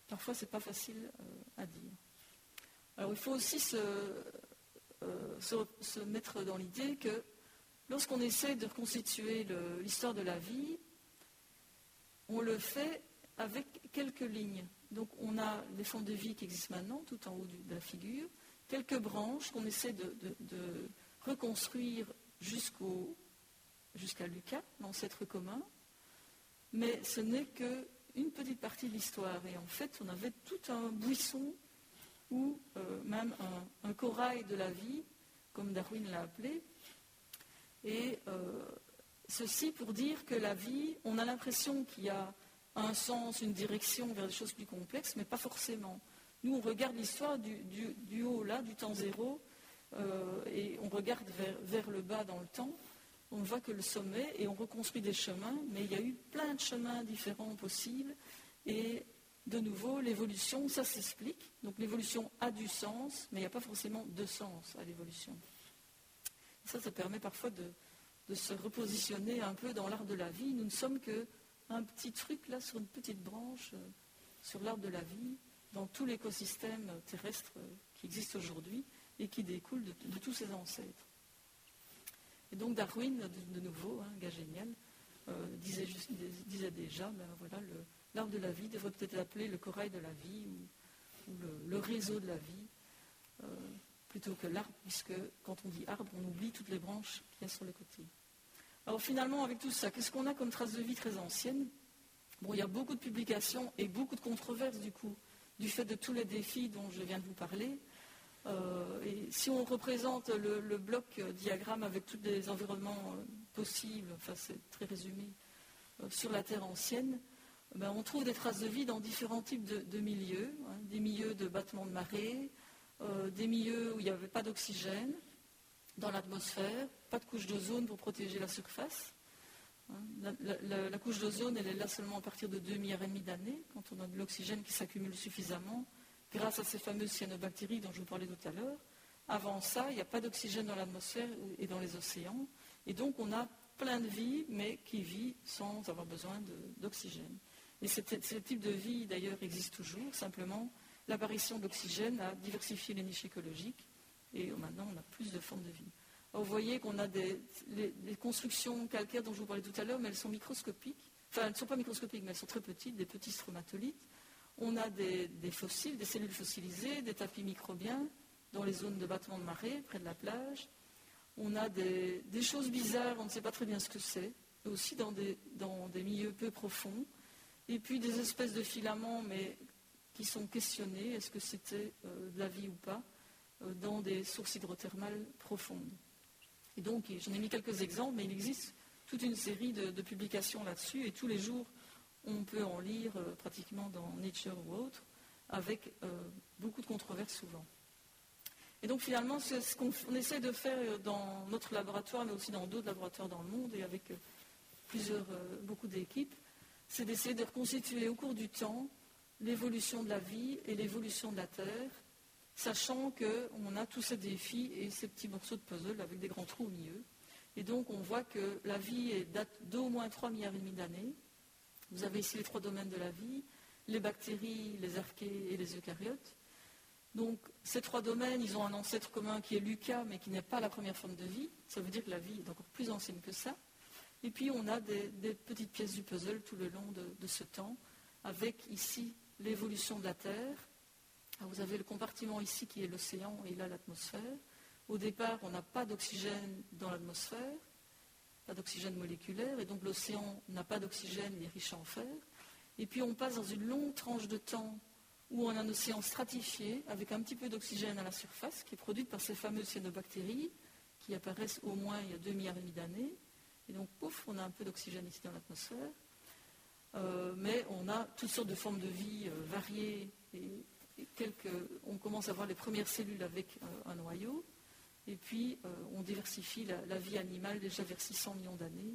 Parfois, ce n'est pas facile euh, à dire. Alors, il faut aussi se, se mettre dans l'idée que lorsqu'on essaie de reconstituer l'histoire de la vie, on le fait avec quelques lignes. Donc on a les formes de vie qui existent maintenant, tout en haut de la figure, quelques branches qu'on essaie de, reconstruire jusqu'à Lucas, l'ancêtre commun, mais ce n'est qu'une petite partie de l'histoire. Et en fait, on avait tout un buisson ou euh, même un, corail de la vie, comme Darwin l'a appelé. Et euh, ceci pour dire que la vie, on a l'impression qu'il y a un sens, une direction vers des choses plus complexes, mais pas forcément. Nous, on regarde l'histoire du, haut, là, du temps zéro, euh, et on regarde vers, le bas dans le temps. On voit que le sommet, et on reconstruit des chemins, mais il y a eu plein de chemins différents possibles. Et de nouveau, l'évolution, ça s'explique. Donc l'évolution a du sens, mais il n'y a pas forcément de sens à l'évolution. Ça, ça permet parfois de, se repositionner un peu dans l'art de la vie. Nous ne sommes que un petit truc là sur une petite branche euh, sur l'arbre de la vie dans tout l'écosystème terrestre euh, qui existe aujourd'hui et qui découle de, tous ses ancêtres. Et donc Darwin, de, nouveau, un gars génial, euh, disait, déjà, ben voilà, l'arbre de la vie devrait peut-être l'appeler le corail de la vie ou, le, réseau de la vie, plutôt que l'arbre, puisque quand on dit arbre, on oublie toutes les branches qu'il y a sur les côtés. Alors finalement, avec tout ça, qu'est-ce qu'on a comme traces de vie très anciennes? Bon, il y a beaucoup de publications et beaucoup de controverses du coup, du fait de tous les défis dont je viens de vous parler. Euh, et si on représente le, bloc diagramme avec tous les environnements euh, possibles, enfin c'est très résumé, euh, sur la Terre ancienne, ben, on trouve des traces de vie dans différents types de, milieux, hein, des milieux de battement de marée, des milieux où il n'y avait pas d'oxygène, dans l'atmosphère, pas de couche d'ozone pour protéger la surface. Hein, la, couche d'ozone, elle est là seulement à partir de 2 milliards et demi d'années, quand on a de l'oxygène qui s'accumule suffisamment, grâce à ces fameuses cyanobactéries dont je vous parlais tout à l'heure. Avant ça, il n'y a pas d'oxygène dans l'atmosphère et dans les océans. Et donc, on a plein de vie, mais qui vit sans avoir besoin d'oxygène. Et ce type de vie, d'ailleurs, existe toujours. Simplement, l'apparition d'oxygène a diversifié les niches écologiques et maintenant, on a plus de formes de vie. vous voyez qu'on a des constructions calcaires dont je vous parlais tout à l'heure, mais elles sont microscopiques. Enfin, elles ne sont pas microscopiques, mais elles sont très petites, des petits stromatolites. On a des, fossiles, des cellules fossilisées, des tapis microbiens dans les zones de battement de marée, près de la plage. On a des, choses bizarres, on ne sait pas très bien ce que c'est, aussi dans des, milieux peu profonds. Et puis des espèces de filaments, mais qui sont questionnés, est-ce que c'était euh, de la vie ou pas euh, dans des sources hydrothermales profondes. Et donc, j'en ai mis quelques exemples, mais il existe toute une série de, publications là-dessus, et tous les jours, on peut en lire euh, pratiquement dans Nature ou autre, avec beaucoup de controverses souvent. Et donc finalement, c'est ce qu'on essaie de faire dans notre laboratoire, mais aussi dans d'autres laboratoires dans le monde, et avec plusieurs, beaucoup d'équipes, c'est d'essayer de reconstituer au cours du temps l'évolution de la vie et l'évolution de la Terre, sachant qu'on a tous ces défis et ces petits morceaux de puzzle avec des grands trous au milieu. Et donc on voit que la vie date d'au moins 3 milliards et demi d'années. Vous avez ici les trois domaines de la vie, les bactéries, les archées et les eucaryotes. Donc ces trois domaines, ils ont un ancêtre commun qui est Lucas, mais qui n'est pas la première forme de vie. Ça veut dire que la vie est encore plus ancienne que ça. Et puis on a des, petites pièces du puzzle tout le long de ce temps, avec ici l'évolution de la Terre, vous avez le compartiment ici qui est l'océan et là l'atmosphère. Au départ, on n'a pas d'oxygène dans l'atmosphère. pas d'oxygène moléculaire, et donc l'océan n'a pas d'oxygène, il est riche en fer. Et puis on passe dans une longue tranche de temps où on a un océan stratifié avec un petit peu d'oxygène à la surface qui est produite par ces fameuses cyanobactéries qui apparaissent au moins il y a 2 milliards et demi d'années. Et donc, pouf, on a un peu d'oxygène ici dans l'atmosphère. Euh, mais on a toutes sortes de formes de vie euh, variées. Et, on commence à voir les premières cellules avec euh, un noyau. Et puis, on diversifie la, vie animale déjà vers 600 millions d'années.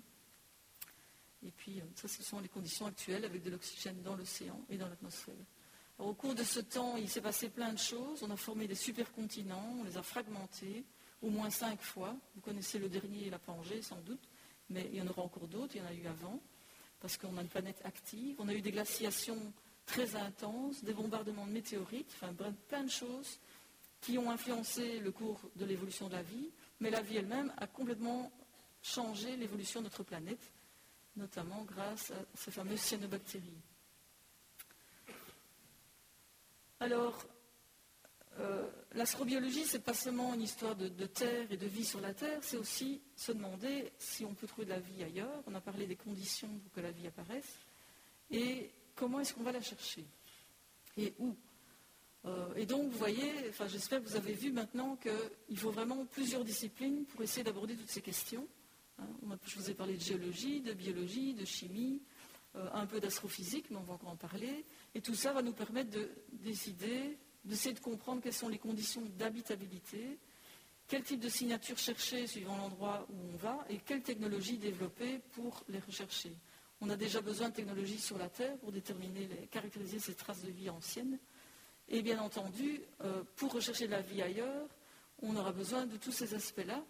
Et puis, ça, ce sont les conditions actuelles avec de l'oxygène dans l'océan et dans l'atmosphère. Au cours de ce temps, il s'est passé plein de choses. On a formé des supercontinents, on les a fragmentés, au moins cinq fois. Vous connaissez le dernier, la Pangée, sans doute, mais il y en aura encore d'autres, il y en a eu avant, parce qu'on a une planète active. On a eu des glaciations très intenses, des bombardements de météorites, enfin plein de choses qui ont influencé le cours de l'évolution de la vie, mais la vie elle-même a complètement changé l'évolution de notre planète, notamment grâce à ces fameuses cyanobactéries. Alors, l'astrobiologie, ce n'est pas seulement une histoire de, terre et de vie sur la Terre, c'est aussi se demander si on peut trouver de la vie ailleurs. On a parlé des conditions pour que la vie apparaisse. Et comment est-ce qu'on va la chercher? Et où? Euh, Et donc, vous voyez, enfin, j'espère que vous avez vu maintenant qu'il faut vraiment plusieurs disciplines pour essayer d'aborder toutes ces questions. Hein, je vous ai parlé de géologie, de biologie, de chimie, euh, un peu d'astrophysique, mais on va encore en parler. Et tout ça va nous permettre de décider, d'essayer de comprendre quelles sont les conditions d'habitabilité, quel type de signature chercher suivant l'endroit où on va et quelle technologie développer pour les rechercher. On a déjà besoin de technologies sur la Terre pour déterminer, caractériser ces traces de vie anciennes. Et bien entendu, euh, pour rechercher la vie ailleurs, on aura besoin de tous ces aspects-là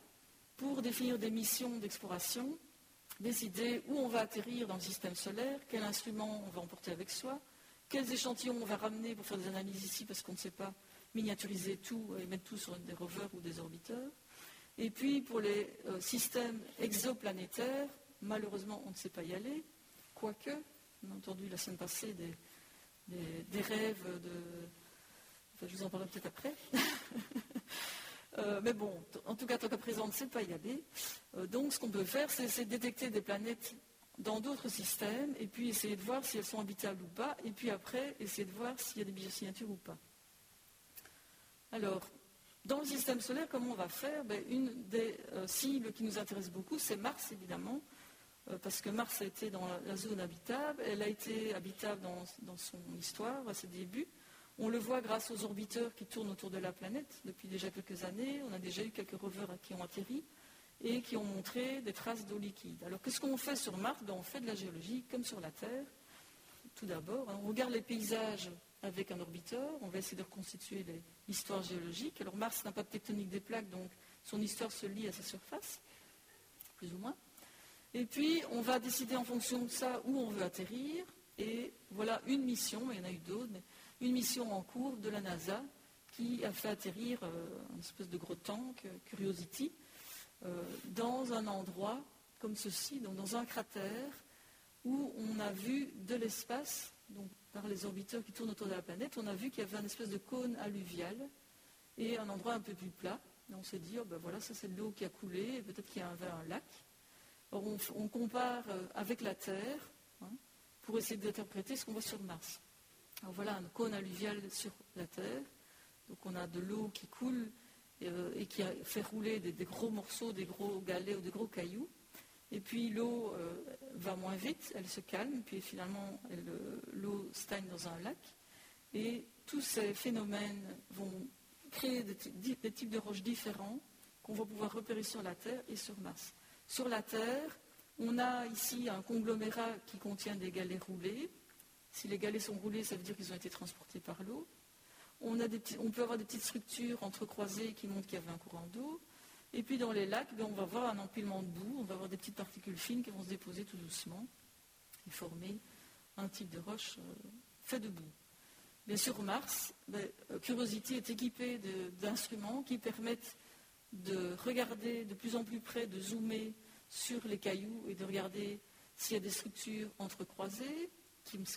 pour définir des missions d'exploration, décider où on va atterrir dans le système solaire, quel instrument on va emporter avec soi, quels échantillons on va ramener pour faire des analyses ici parce qu'on ne sait pas miniaturiser tout et mettre tout sur des rovers ou des orbiteurs. Et puis pour les euh, systèmes exoplanétaires, malheureusement on ne sait pas y aller, quoique, on a entendu la semaine passée des, rêves de... Je vous en parlerai peut-être après. Euh, mais bon, en tout cas, tant qu'à présent, on ne sait pas y aller. Euh, donc, ce qu'on peut faire, c'est détecter des planètes dans d'autres systèmes, et puis essayer de voir si elles sont habitables ou pas, et puis après, essayer de voir s'il y a des biosignatures ou pas. Alors, dans le système solaire, comment on va faire? Ben, Une des euh, cibles qui nous intéresse beaucoup, c'est Mars, évidemment, euh, parce que Mars a été dans la, zone habitable, elle a été habitable dans, dans, son histoire, à ses débuts. On le voit grâce aux orbiteurs qui tournent autour de la planète depuis déjà quelques années. On a déjà eu quelques rovers qui ont atterri et qui ont montré des traces d'eau liquide. Alors qu'est-ce qu'on fait sur Mars? Ben, On fait de la géologie comme sur la Terre. Tout d'abord, hein, on regarde les paysages avec un orbiteur, on va essayer de reconstituer l'histoire géologique. Alors Mars n'a pas de tectonique des plaques, donc son histoire se lie à sa surface, plus ou moins. Et puis on va décider en fonction de ça où on veut atterrir. Et voilà une mission, il y en a eu d'autres, mais une mission en cours de la NASA qui a fait atterrir euh, une espèce de gros tank, euh, Curiosity, dans un endroit comme ceci, donc dans un cratère, où on a vu de l'espace, donc par les orbiteurs qui tournent autour de la planète, on a vu qu'il y avait un espèce de cône alluvial et un endroit un peu plus plat. Et on s'est dit, oh ben voilà, ça c'est de l'eau qui a coulé, peut-être qu'il y a un, lac. on, compare euh, avec la Terre hein, pour essayer d'interpréter ce qu'on voit sur Mars. Alors voilà un cône alluvial sur la Terre. Donc on a de l'eau qui coule euh, et qui fait rouler des, gros morceaux, des gros galets ou des gros cailloux. Et puis l'eau euh, va moins vite, elle se calme, puis finalement euh, l'eau stagne dans un lac. Et tous ces phénomènes vont créer des, types de roches différents qu'on va pouvoir repérer sur la Terre et sur Mars. Sur la Terre, on a ici un conglomérat qui contient des galets roulés. Si les galets sont roulés, ça veut dire qu'ils ont été transportés par l'eau. On, peut avoir des petites structures entrecroisées qui montrent qu'il y avait un courant d'eau. Et puis dans les lacs, ben, on va voir un empilement de boue, on va avoir des petites particules fines qui vont se déposer tout doucement et former un type de roche euh, fait de boue. Bien sûr, Mars, ben, euh, Curiosity est équipé d'instruments qui permettent de regarder de plus en plus près, de zoomer sur les cailloux et de regarder s'il y a des structures entrecroisées,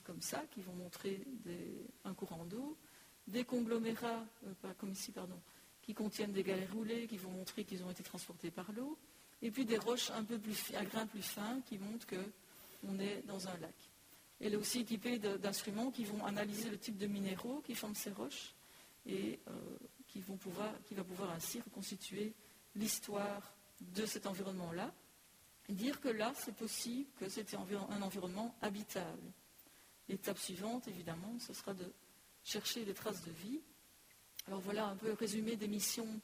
comme ça, qui vont montrer un courant d'eau, des conglomérats, euh, pas comme ici, pardon, qui contiennent des galets roulés, qui vont montrer qu'ils ont été transportés par l'eau, et puis des roches un peu plus à grains plus fins qui montrent qu'on est dans un lac. Elle est aussi équipée d'instruments qui vont analyser le type de minéraux qui forment ces roches et euh, qui, vont pouvoir, qui va pouvoir ainsi reconstituer l'histoire de cet environnement-là. Dire que là, c'est possible que c'était un environnement habitable. L'étape suivante, évidemment, ce sera de chercher des traces de vie. Alors voilà un peu le résumé des missions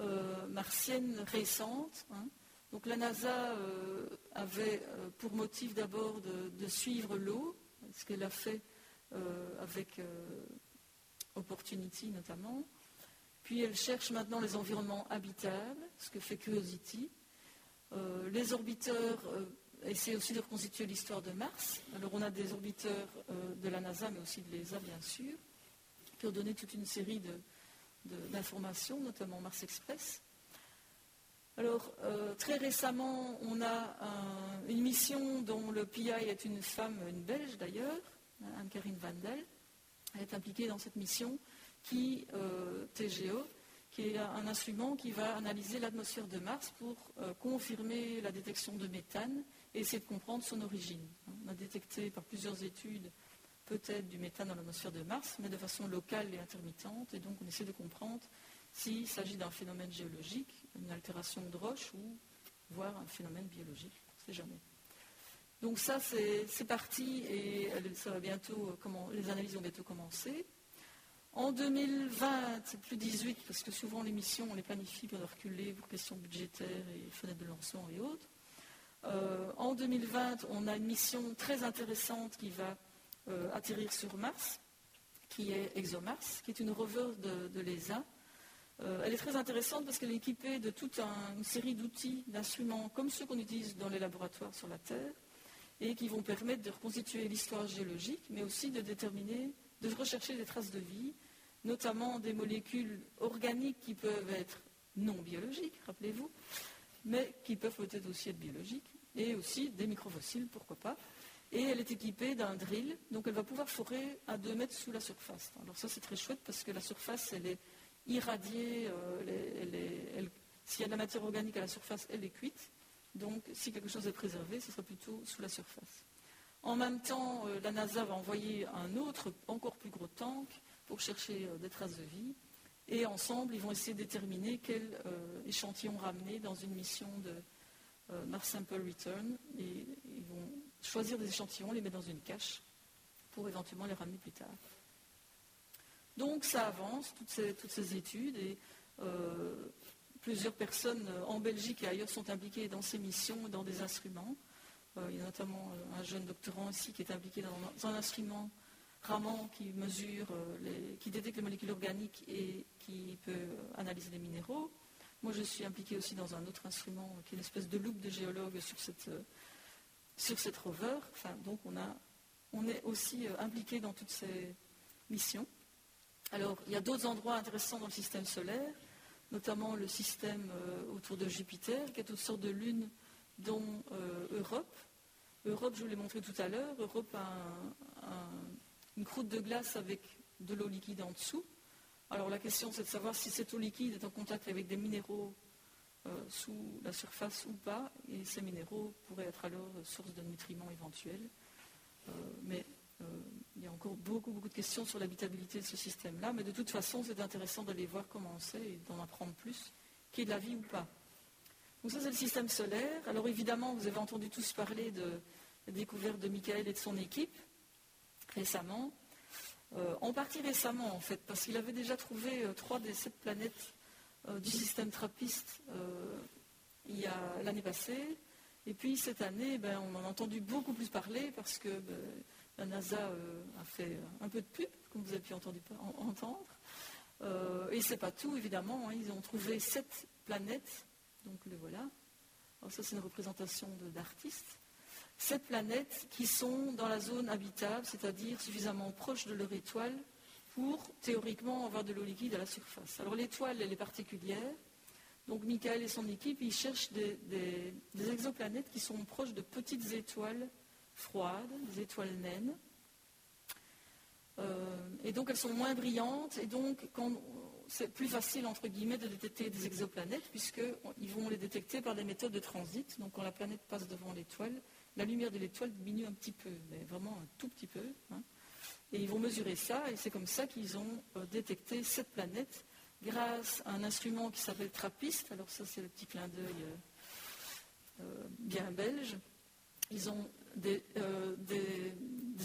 euh, martiennes récentes. Hein. Donc la NASA euh, avait euh, pour motif d'abord de, suivre l'eau, ce qu'elle a fait avec Opportunity notamment. Puis elle cherche maintenant les environnements habitables, ce que fait Curiosity. les orbiteurs essaient aussi de reconstituer l'histoire de Mars. Alors on a des orbiteurs de la NASA, mais aussi de l'ESA bien sûr, qui ont donné toute une série d'informations, notamment Mars Express. Alors, euh, très récemment, on a une mission dont le PI est une femme, une Belge d'ailleurs, Anne-Karine Vandel. Elle est impliquée dans cette mission qui, euh, TGO, qui est un instrument qui va analyser l'atmosphère de Mars pour euh, confirmer la détection de méthane et essayer de comprendre son origine. On a détecté par plusieurs études peut-être du méthane dans l'atmosphère de Mars, mais de façon locale et intermittente, et donc on essaie de comprendre s'il s'agit d'un phénomène géologique, une altération de roche ou voire un phénomène biologique. On ne sait jamais. Donc ça, c'est parti et ça va bientôt, les analyses vont bientôt commencer. En 2020, c'est plus 18, parce que souvent les missions, on les planifie pour reculer pour questions budgétaires et fenêtres de lancement et autres. Euh, en 2020, on a une mission très intéressante qui va euh, atterrir sur Mars, qui est ExoMars, qui est une rover de l'ESA, euh, elle est très intéressante parce qu'elle est équipée de toute une série d'outils, d'instruments comme ceux qu'on utilise dans les laboratoires sur la Terre et qui vont permettre de reconstituer l'histoire géologique, mais aussi de déterminer, de rechercher des traces de vie, notamment des molécules organiques qui peuvent être non biologiques, rappelez-vous, mais qui peuvent peut-être aussi être biologiques, et aussi des microfossiles, pourquoi pas. Et elle est équipée d'un drill, donc elle va pouvoir forer à 2 mètres sous la surface. Alors ça c'est très chouette parce que la surface, elle est irradier. Euh, s'il y a de la matière organique à la surface, elle est cuite. Donc, si quelque chose est préservé, ce sera plutôt sous la surface. En même temps, euh, la NASA va envoyer un autre, encore plus gros tank pour chercher euh, des traces de vie. Et ensemble, ils vont essayer de déterminer quel échantillon ramener dans une mission de Mars Sample Return. Et ils vont choisir des échantillons, les mettre dans une cache pour éventuellement les ramener plus tard. Donc ça avance, toutes ces, études, et euh, plusieurs personnes en Belgique et ailleurs sont impliquées dans ces missions, dans des instruments. Euh, il y a notamment euh, un jeune doctorant ici qui est impliqué dans, un instrument Raman qui mesure, qui détecte les molécules organiques et qui peut analyser les minéraux. Moi, je suis impliquée aussi dans un autre instrument qui est une espèce de loupe de géologue sur cette, sur cette rover. donc, on, a, on est aussi impliqué dans toutes ces missions. Alors, il y a d'autres endroits intéressants dans le système solaire, notamment le système euh, autour de Jupiter, qui a toutes sortes de lunes, dont euh, Europe. Europe, je vous l'ai montré tout à l'heure, Europe a une croûte de glace avec de l'eau liquide en dessous. Alors la question, c'est de savoir si cette eau liquide est en contact avec des minéraux euh, sous la surface ou pas, et ces minéraux pourraient être alors source de nutriments éventuels. mais euh, il y a encore beaucoup, beaucoup de questions sur l'habitabilité de ce système-là, mais de toute façon, c'est intéressant d'aller voir comment c'est et d'en apprendre plus, qu'il y ait de la vie ou pas. Donc ça, c'est le système solaire. Alors évidemment, vous avez entendu tous parler de la découverte de Michael et de son équipe récemment. Euh, en partie récemment, en fait, parce qu'il avait déjà trouvé euh, trois des sept planètes du système trappiste l'année passée. Et puis cette année, ben, on en a entendu beaucoup plus parler parce que ben, la NASA euh, a fait un peu de pub, comme vous avez pu entendre. Euh, et c'est pas tout, évidemment. Hein. ils ont trouvé sept planètes. Donc le voilà. Alors ça, c'est une représentation d'artistes. Sept planètes qui sont dans la zone habitable, c'est-à-dire suffisamment proches de leur étoile pour théoriquement avoir de l'eau liquide à la surface. Alors l'étoile, elle est particulière. Donc Michael et son équipe, ils cherchent des exoplanètes qui sont proches de petites étoiles froides, des étoiles naines. Euh, et donc elles sont moins brillantes. Et donc, c'est plus facile, entre guillemets, de détecter des exoplanètes, puisqu'ils vont les détecter par des méthodes de transit. Donc quand la planète passe devant l'étoile, la lumière de l'étoile diminue un petit peu, mais vraiment un tout petit peu. Hein. Et ils vont mesurer ça, et c'est comme ça qu'ils ont euh, détecté cette planète grâce à un instrument qui s'appelle TRAPPIST. Alors ça, c'est le petit clin d'œil euh, euh, bien belge. Ils ont des,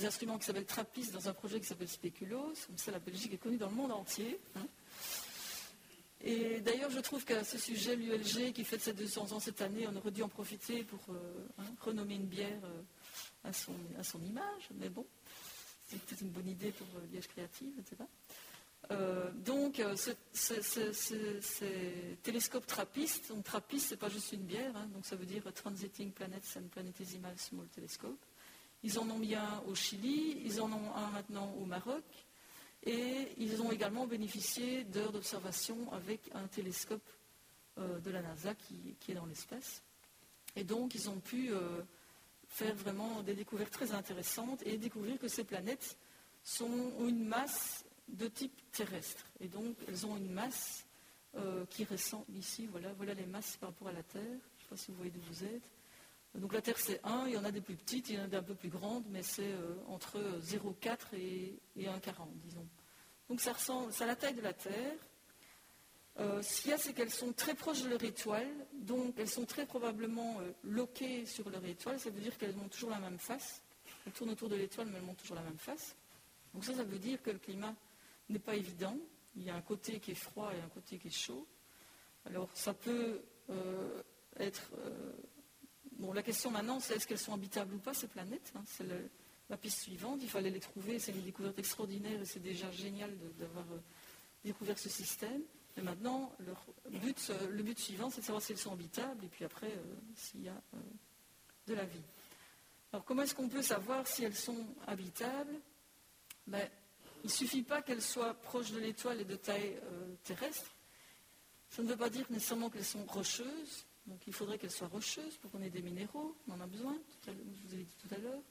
instruments qui s'appellent TRAPPIST dans un projet qui s'appelle Speculos. Comme ça, la Belgique est connue dans le monde entier. Hein. Et d'ailleurs, je trouve qu'à ce sujet, l'ULG, qui fête ses 200 ans cette année, on aurait dû en profiter pour hein, renommer une bière à, son, à son image. Mais bon, c'est peut-être une bonne idée pour euh, Liège Créative, etc. Euh, donc, euh, ces télescopes trappistes, donc trappiste, c'est pas juste une bière, hein, donc ça veut dire Transiting Planets and Planetesimal Small Telescope. Ils en ont mis un au Chili, ils en ont un maintenant au Maroc, et ils ont également bénéficié d'heures d'observation avec un télescope de la NASA qui, est dans l'espace. Et donc, ils ont pu faire vraiment des découvertes très intéressantes et découvrir que ces planètes ont une masse de type terrestre. Et donc, elles ont une masse euh, qui ressemble ici, voilà, voilà les masses par rapport à la Terre. Je ne sais pas si vous voyez d'où vous êtes. Donc la Terre c'est 1, il y en a des plus petites, il y en a des un peu plus grandes, mais c'est euh, entre 0,4 et, et 1,40, disons. Donc ça ressemble, à la taille de la Terre, euh, ce qu'il y a, c'est qu'elles sont très proches de leur étoile, donc elles sont très probablement euh, loquées sur leur étoile. Ça veut dire qu'elles ont toujours la même face. Elles tournent autour de l'étoile, mais elles ont toujours la même face. Donc ça, ça veut dire que le climat n'est pas évident. Il y a un côté qui est froid et un côté qui est chaud. Alors ça peut euh, être... bon, la question maintenant, c'est est-ce qu'elles sont habitables ou pas, ces planètes hein? C'est la piste suivante. Il fallait les trouver. C'est une découverte extraordinaire et c'est déjà génial d'avoir découvert ce système. Et maintenant, le but suivant, c'est de savoir si elles sont habitables et puis après, euh, s'il y a euh, de la vie. Alors, comment est-ce qu'on peut savoir si elles sont habitables? Ben, Il ne suffit pas qu'elles soient proches de l'étoile et de taille euh, terrestre. Ça ne veut pas dire nécessairement qu'elles sont rocheuses. Donc, il faudrait qu'elles soient rocheuses pour qu'on ait des minéraux. On en a besoin, je vous ai dit tout à l'heure.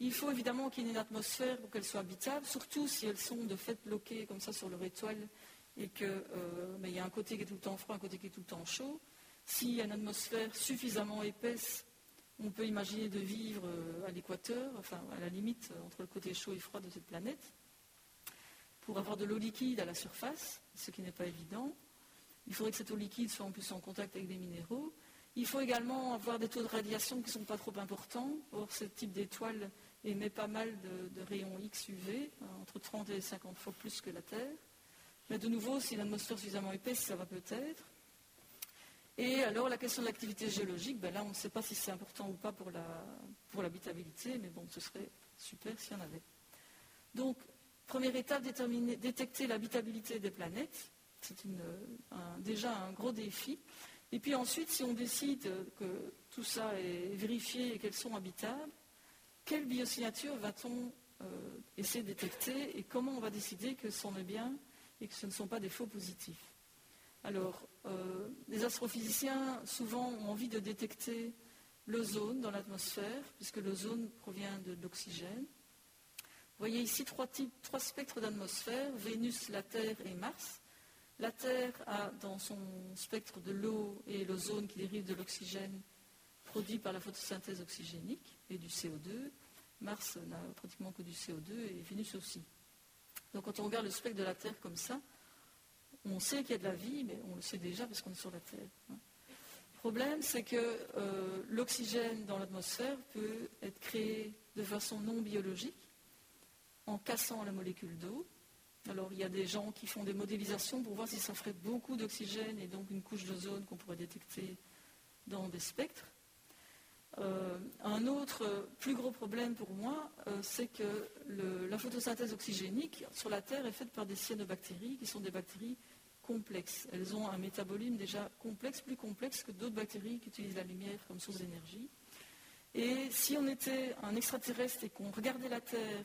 Il faut évidemment qu'il y ait une atmosphère pour qu'elles soient habitables, surtout si elles sont de fait bloquées comme ça sur leur étoile et qu'il euh, y a un côté qui est tout le temps froid, un côté qui est tout le temps chaud. S'il y a une atmosphère suffisamment épaisse, on peut imaginer de vivre euh, à l'équateur, enfin à la limite euh, entre le côté chaud et froid de cette planète, pour avoir de l'eau liquide à la surface, ce qui n'est pas évident. Il faudrait que cette eau liquide soit en plus en contact avec des minéraux. Il faut également avoir des taux de radiation qui ne sont pas trop importants. Or, ce type d'étoile émet pas mal de, rayons X UV, entre 30 et 50 fois plus que la Terre. Mais de nouveau, si l'atmosphère est suffisamment épaisse, ça va peut-être. Et alors, la question de l'activité géologique, ben là, on ne sait pas si c'est important ou pas pour, l'habitabilité, mais bon, ce serait super s'il y en avait. Donc, première étape, détecter l'habitabilité des planètes. C'est déjà un gros défi. Et puis ensuite, si on décide que tout ça est vérifié et qu'elles sont habitables, quelle biosignature va-t-on euh, essayer de détecter et comment on va décider que c'en est bien et que ce ne sont pas des faux positifs? Alors, euh, les astrophysiciens souvent ont envie de détecter l'ozone dans l'atmosphère, puisque l'ozone provient de, l'oxygène. Vous voyez ici trois, types, trois spectres d'atmosphère, Vénus, la Terre et Mars. La Terre a dans son spectre de l'eau et l'ozone qui dérive de l'oxygène produit par la photosynthèse oxygénique et du CO2. Mars n'a pratiquement que du CO2 et Vénus aussi. Donc quand on regarde le spectre de la Terre comme ça, on sait qu'il y a de la vie, mais on le sait déjà parce qu'on est sur la Terre. Hein. Le problème, c'est que euh, l'oxygène dans l'atmosphère peut être créé de façon non biologique, en cassant la molécule d'eau. Alors il y a des gens qui font des modélisations pour voir si ça ferait beaucoup d'oxygène et donc une couche d'ozone qu'on pourrait détecter dans des spectres. Euh, un autre plus gros problème pour moi, euh, c'est que la photosynthèse oxygénique sur la Terre est faite par des cyanobactéries qui sont des bactéries complexes. Elles ont un métabolisme déjà complexe, plus complexe que d'autres bactéries qui utilisent la lumière comme source d'énergie. Et si on était un extraterrestre et qu'on regardait la Terre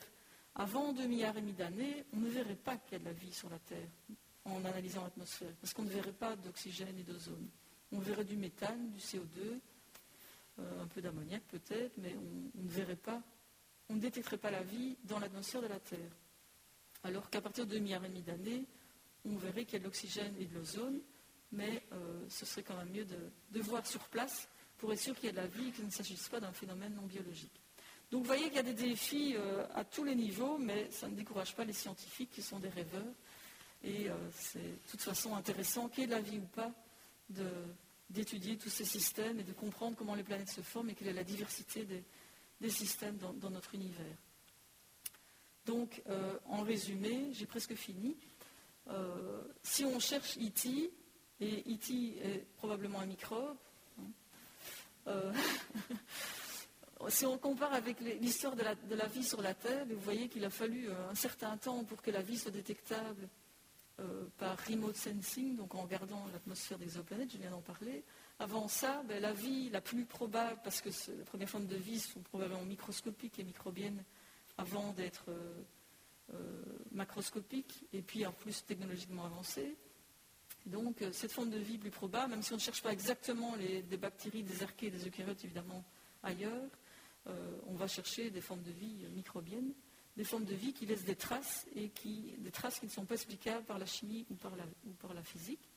avant 2 milliards et demi d'années, on ne verrait pas qu'il y a de la vie sur la Terre en analysant l'atmosphère, parce qu'on ne verrait pas d'oxygène et d'ozone. On verrait du méthane, du CO2, euh, un peu d'ammoniac peut-être, mais on, ne verrait pas, on détecterait pas la vie dans l'atmosphère de la Terre. Alors qu'à partir de 2 milliards et demi d'années, on verrait qu'il y a de l'oxygène et de l'ozone, mais ce serait quand même mieux de, voir sur place pour être sûr qu'il y a de la vie et qu'il ne s'agisse pas d'un phénomène non biologique. Donc vous voyez qu'il y a des défis à tous les niveaux, mais ça ne décourage pas les scientifiques qui sont des rêveurs. Et c'est de toute façon intéressant, de la vie ou pas, d'étudier tous ces systèmes et de comprendre comment les planètes se forment et quelle est la diversité des, systèmes dans, notre univers. Donc, euh, en résumé, j'ai presque fini. Euh, si on cherche E.T., et E.T. est probablement un microbe, hein, euh, si on compare avec l'histoire de, la, vie sur la Terre, vous voyez qu'il a fallu un certain temps pour que la vie soit détectable euh, par remote sensing, donc en regardant l'atmosphère des exoplanètes, je viens d'en parler. Avant ça, ben, la vie la plus probable, parce que les premières formes de vie sont probablement microscopiques et microbiennes avant d'être euh, euh, macroscopiques, et puis en plus technologiquement avancées. Donc cette forme de vie plus probable, même si on ne cherche pas exactement les, des bactéries, des archées, des eucaryotes évidemment ailleurs, on va chercher des formes de vie microbiennes des formes de vie qui laissent des traces et qui, des traces qui ne sont pas explicables par la chimie ou par la, physique.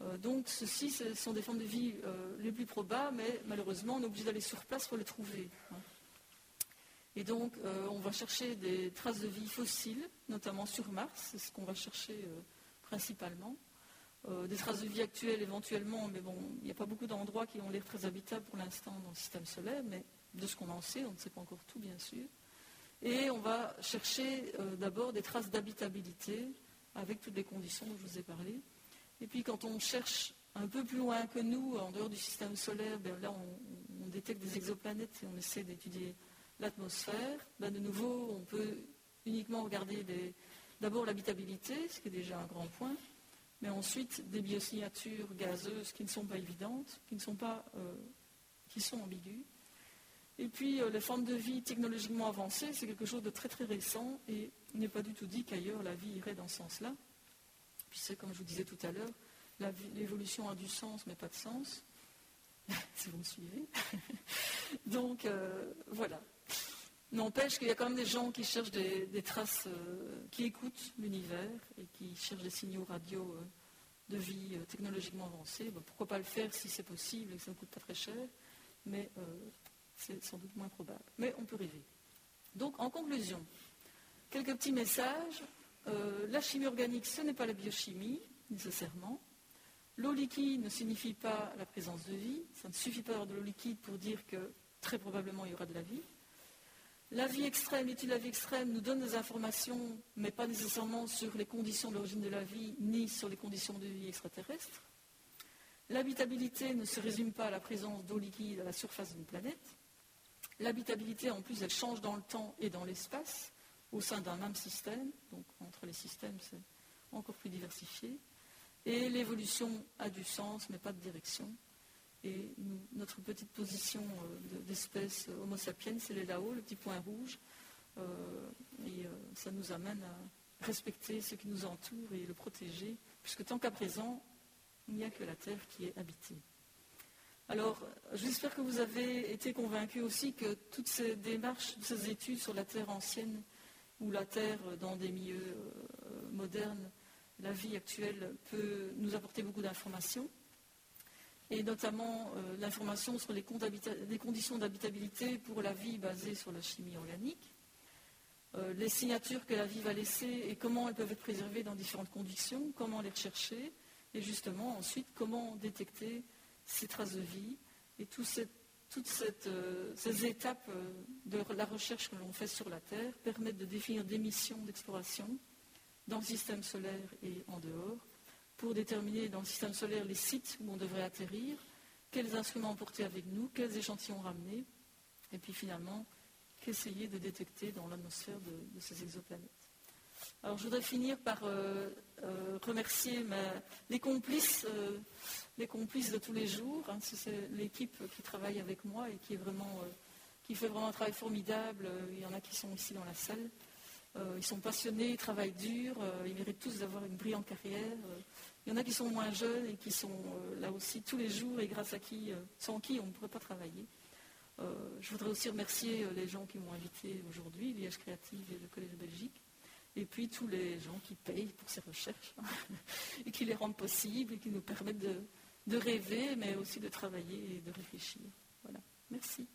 Euh, donc ceci, ce sont des formes de vie euh, les plus probables, mais malheureusement, on est obligé d'aller sur place pour les trouver. Hein. Et donc, euh, on va chercher des traces de vie fossiles, notamment sur Mars, c'est ce qu'on va chercher principalement. des traces de vie actuelles éventuellement, mais bon, il n'y a pas beaucoup d'endroits qui ont l'air très habitables pour l'instant dans le système solaire, mais de ce qu'on en sait, on ne sait pas encore tout, bien sûr. Et on va chercher euh, d'abord des traces d'habitabilité avec toutes les conditions dont je vous ai parlé. Et puis quand on cherche un peu plus loin que nous, en dehors du système solaire, ben là on, détecte des exoplanètes et on essaie d'étudier l'atmosphère. Ben de nouveau, on peut uniquement regarder d'abord l'habitabilité, ce qui est déjà un grand point, mais ensuite des biosignatures gazeuses qui ne sont pas évidentes, qui, ne sont, pas, euh, qui sont ambiguës. Et puis, euh, les formes de vie technologiquement avancées, c'est quelque chose de très très récent et il n'est pas du tout dit qu'ailleurs la vie irait dans ce sens-là. Puis c'est comme je vous disais tout à l'heure, l'évolution a du sens mais pas de sens, si vous me suivez. Donc euh, voilà. N'empêche qu'il y a quand même des gens qui cherchent des, traces, euh, qui écoutent l'univers et qui cherchent des signaux radio de vie technologiquement avancés. pourquoi pas le faire si c'est possible et que ça ne coûte pas très cher, mais c'est sans doute moins probable. Mais on peut rêver. Donc, en conclusion, quelques petits messages. Euh, la chimie organique, ce n'est pas la biochimie, nécessairement. L'eau liquide ne signifie pas la présence de vie. Ça ne suffit pas d'avoir de l'eau liquide pour dire que très probablement il y aura de la vie. La vie extrême, l'étude de la vie extrême nous donne des informations, mais pas nécessairement sur les conditions d'origine de la vie, ni sur les conditions de vie extraterrestres. L'habitabilité ne se résume pas à la présence d'eau liquide à la surface d'une planète. L'habitabilité, en plus, elle change dans le temps et dans l'espace, au sein d'un même système. Donc, entre les systèmes, c'est encore plus diversifié. Et l'évolution a du sens, mais pas de direction. Et notre petite position euh, d'espèce Homo sapiens, elle est là-haut, le petit point rouge. Euh, et euh, ça nous amène à respecter ce qui nous entoure et le protéger, puisque tant qu'à présent, il n'y a que la Terre qui est habitée. Alors, j'espère que vous avez été convaincus aussi que toutes ces démarches, ces études sur la Terre ancienne ou la Terre dans des milieux euh, modernes, la vie actuelle peut nous apporter beaucoup d'informations, et notamment euh, l'information sur les, conditions d'habitabilité pour la vie basée sur la chimie organique, euh, les signatures que la vie va laisser et comment elles peuvent être préservées dans différentes conditions, comment les rechercher, et justement ensuite comment détecter ces traces de vie et toutes euh, ces étapes euh, de la recherche que l'on fait sur la Terre permettent de définir des missions d'exploration dans le système solaire et en dehors, pour déterminer dans le système solaire les sites où on devrait atterrir, quels instruments emporter avec nous, quels échantillons ramener, et puis finalement, qu'essayer de détecter dans l'atmosphère de ces exoplanètes. Alors je voudrais finir par euh, euh, remercier les, complices, euh, les complices de tous les jours. Hein. c'est l'équipe qui travaille avec moi et qui, fait vraiment un travail formidable. Il y en a qui sont ici dans la salle. ils sont passionnés, ils travaillent dur, ils méritent tous d'avoir une brillante carrière. il y en a qui sont moins jeunes et qui sont là aussi tous les jours et grâce à qui, sans qui on ne pourrait pas travailler. je voudrais aussi remercier les gens qui m'ont invité aujourd'hui, l'IH Créative et le Collège de Belgique. Et puis tous les gens qui payent pour ces recherches et qui les rendent possibles et qui nous permettent de, de rêver, mais aussi de travailler et de réfléchir. Voilà. Merci.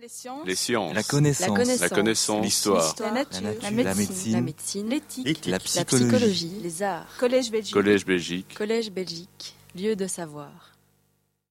Les sciences, Les sciences. La connaissance. La connaissance. La. L'histoire. la nature, La nature, la médecine, médecine, la médecine, l'éthique, La la psychologie. psychologie, les arts, collège Belgique, Collège Belgique. collège Belgique, lieu de savoir.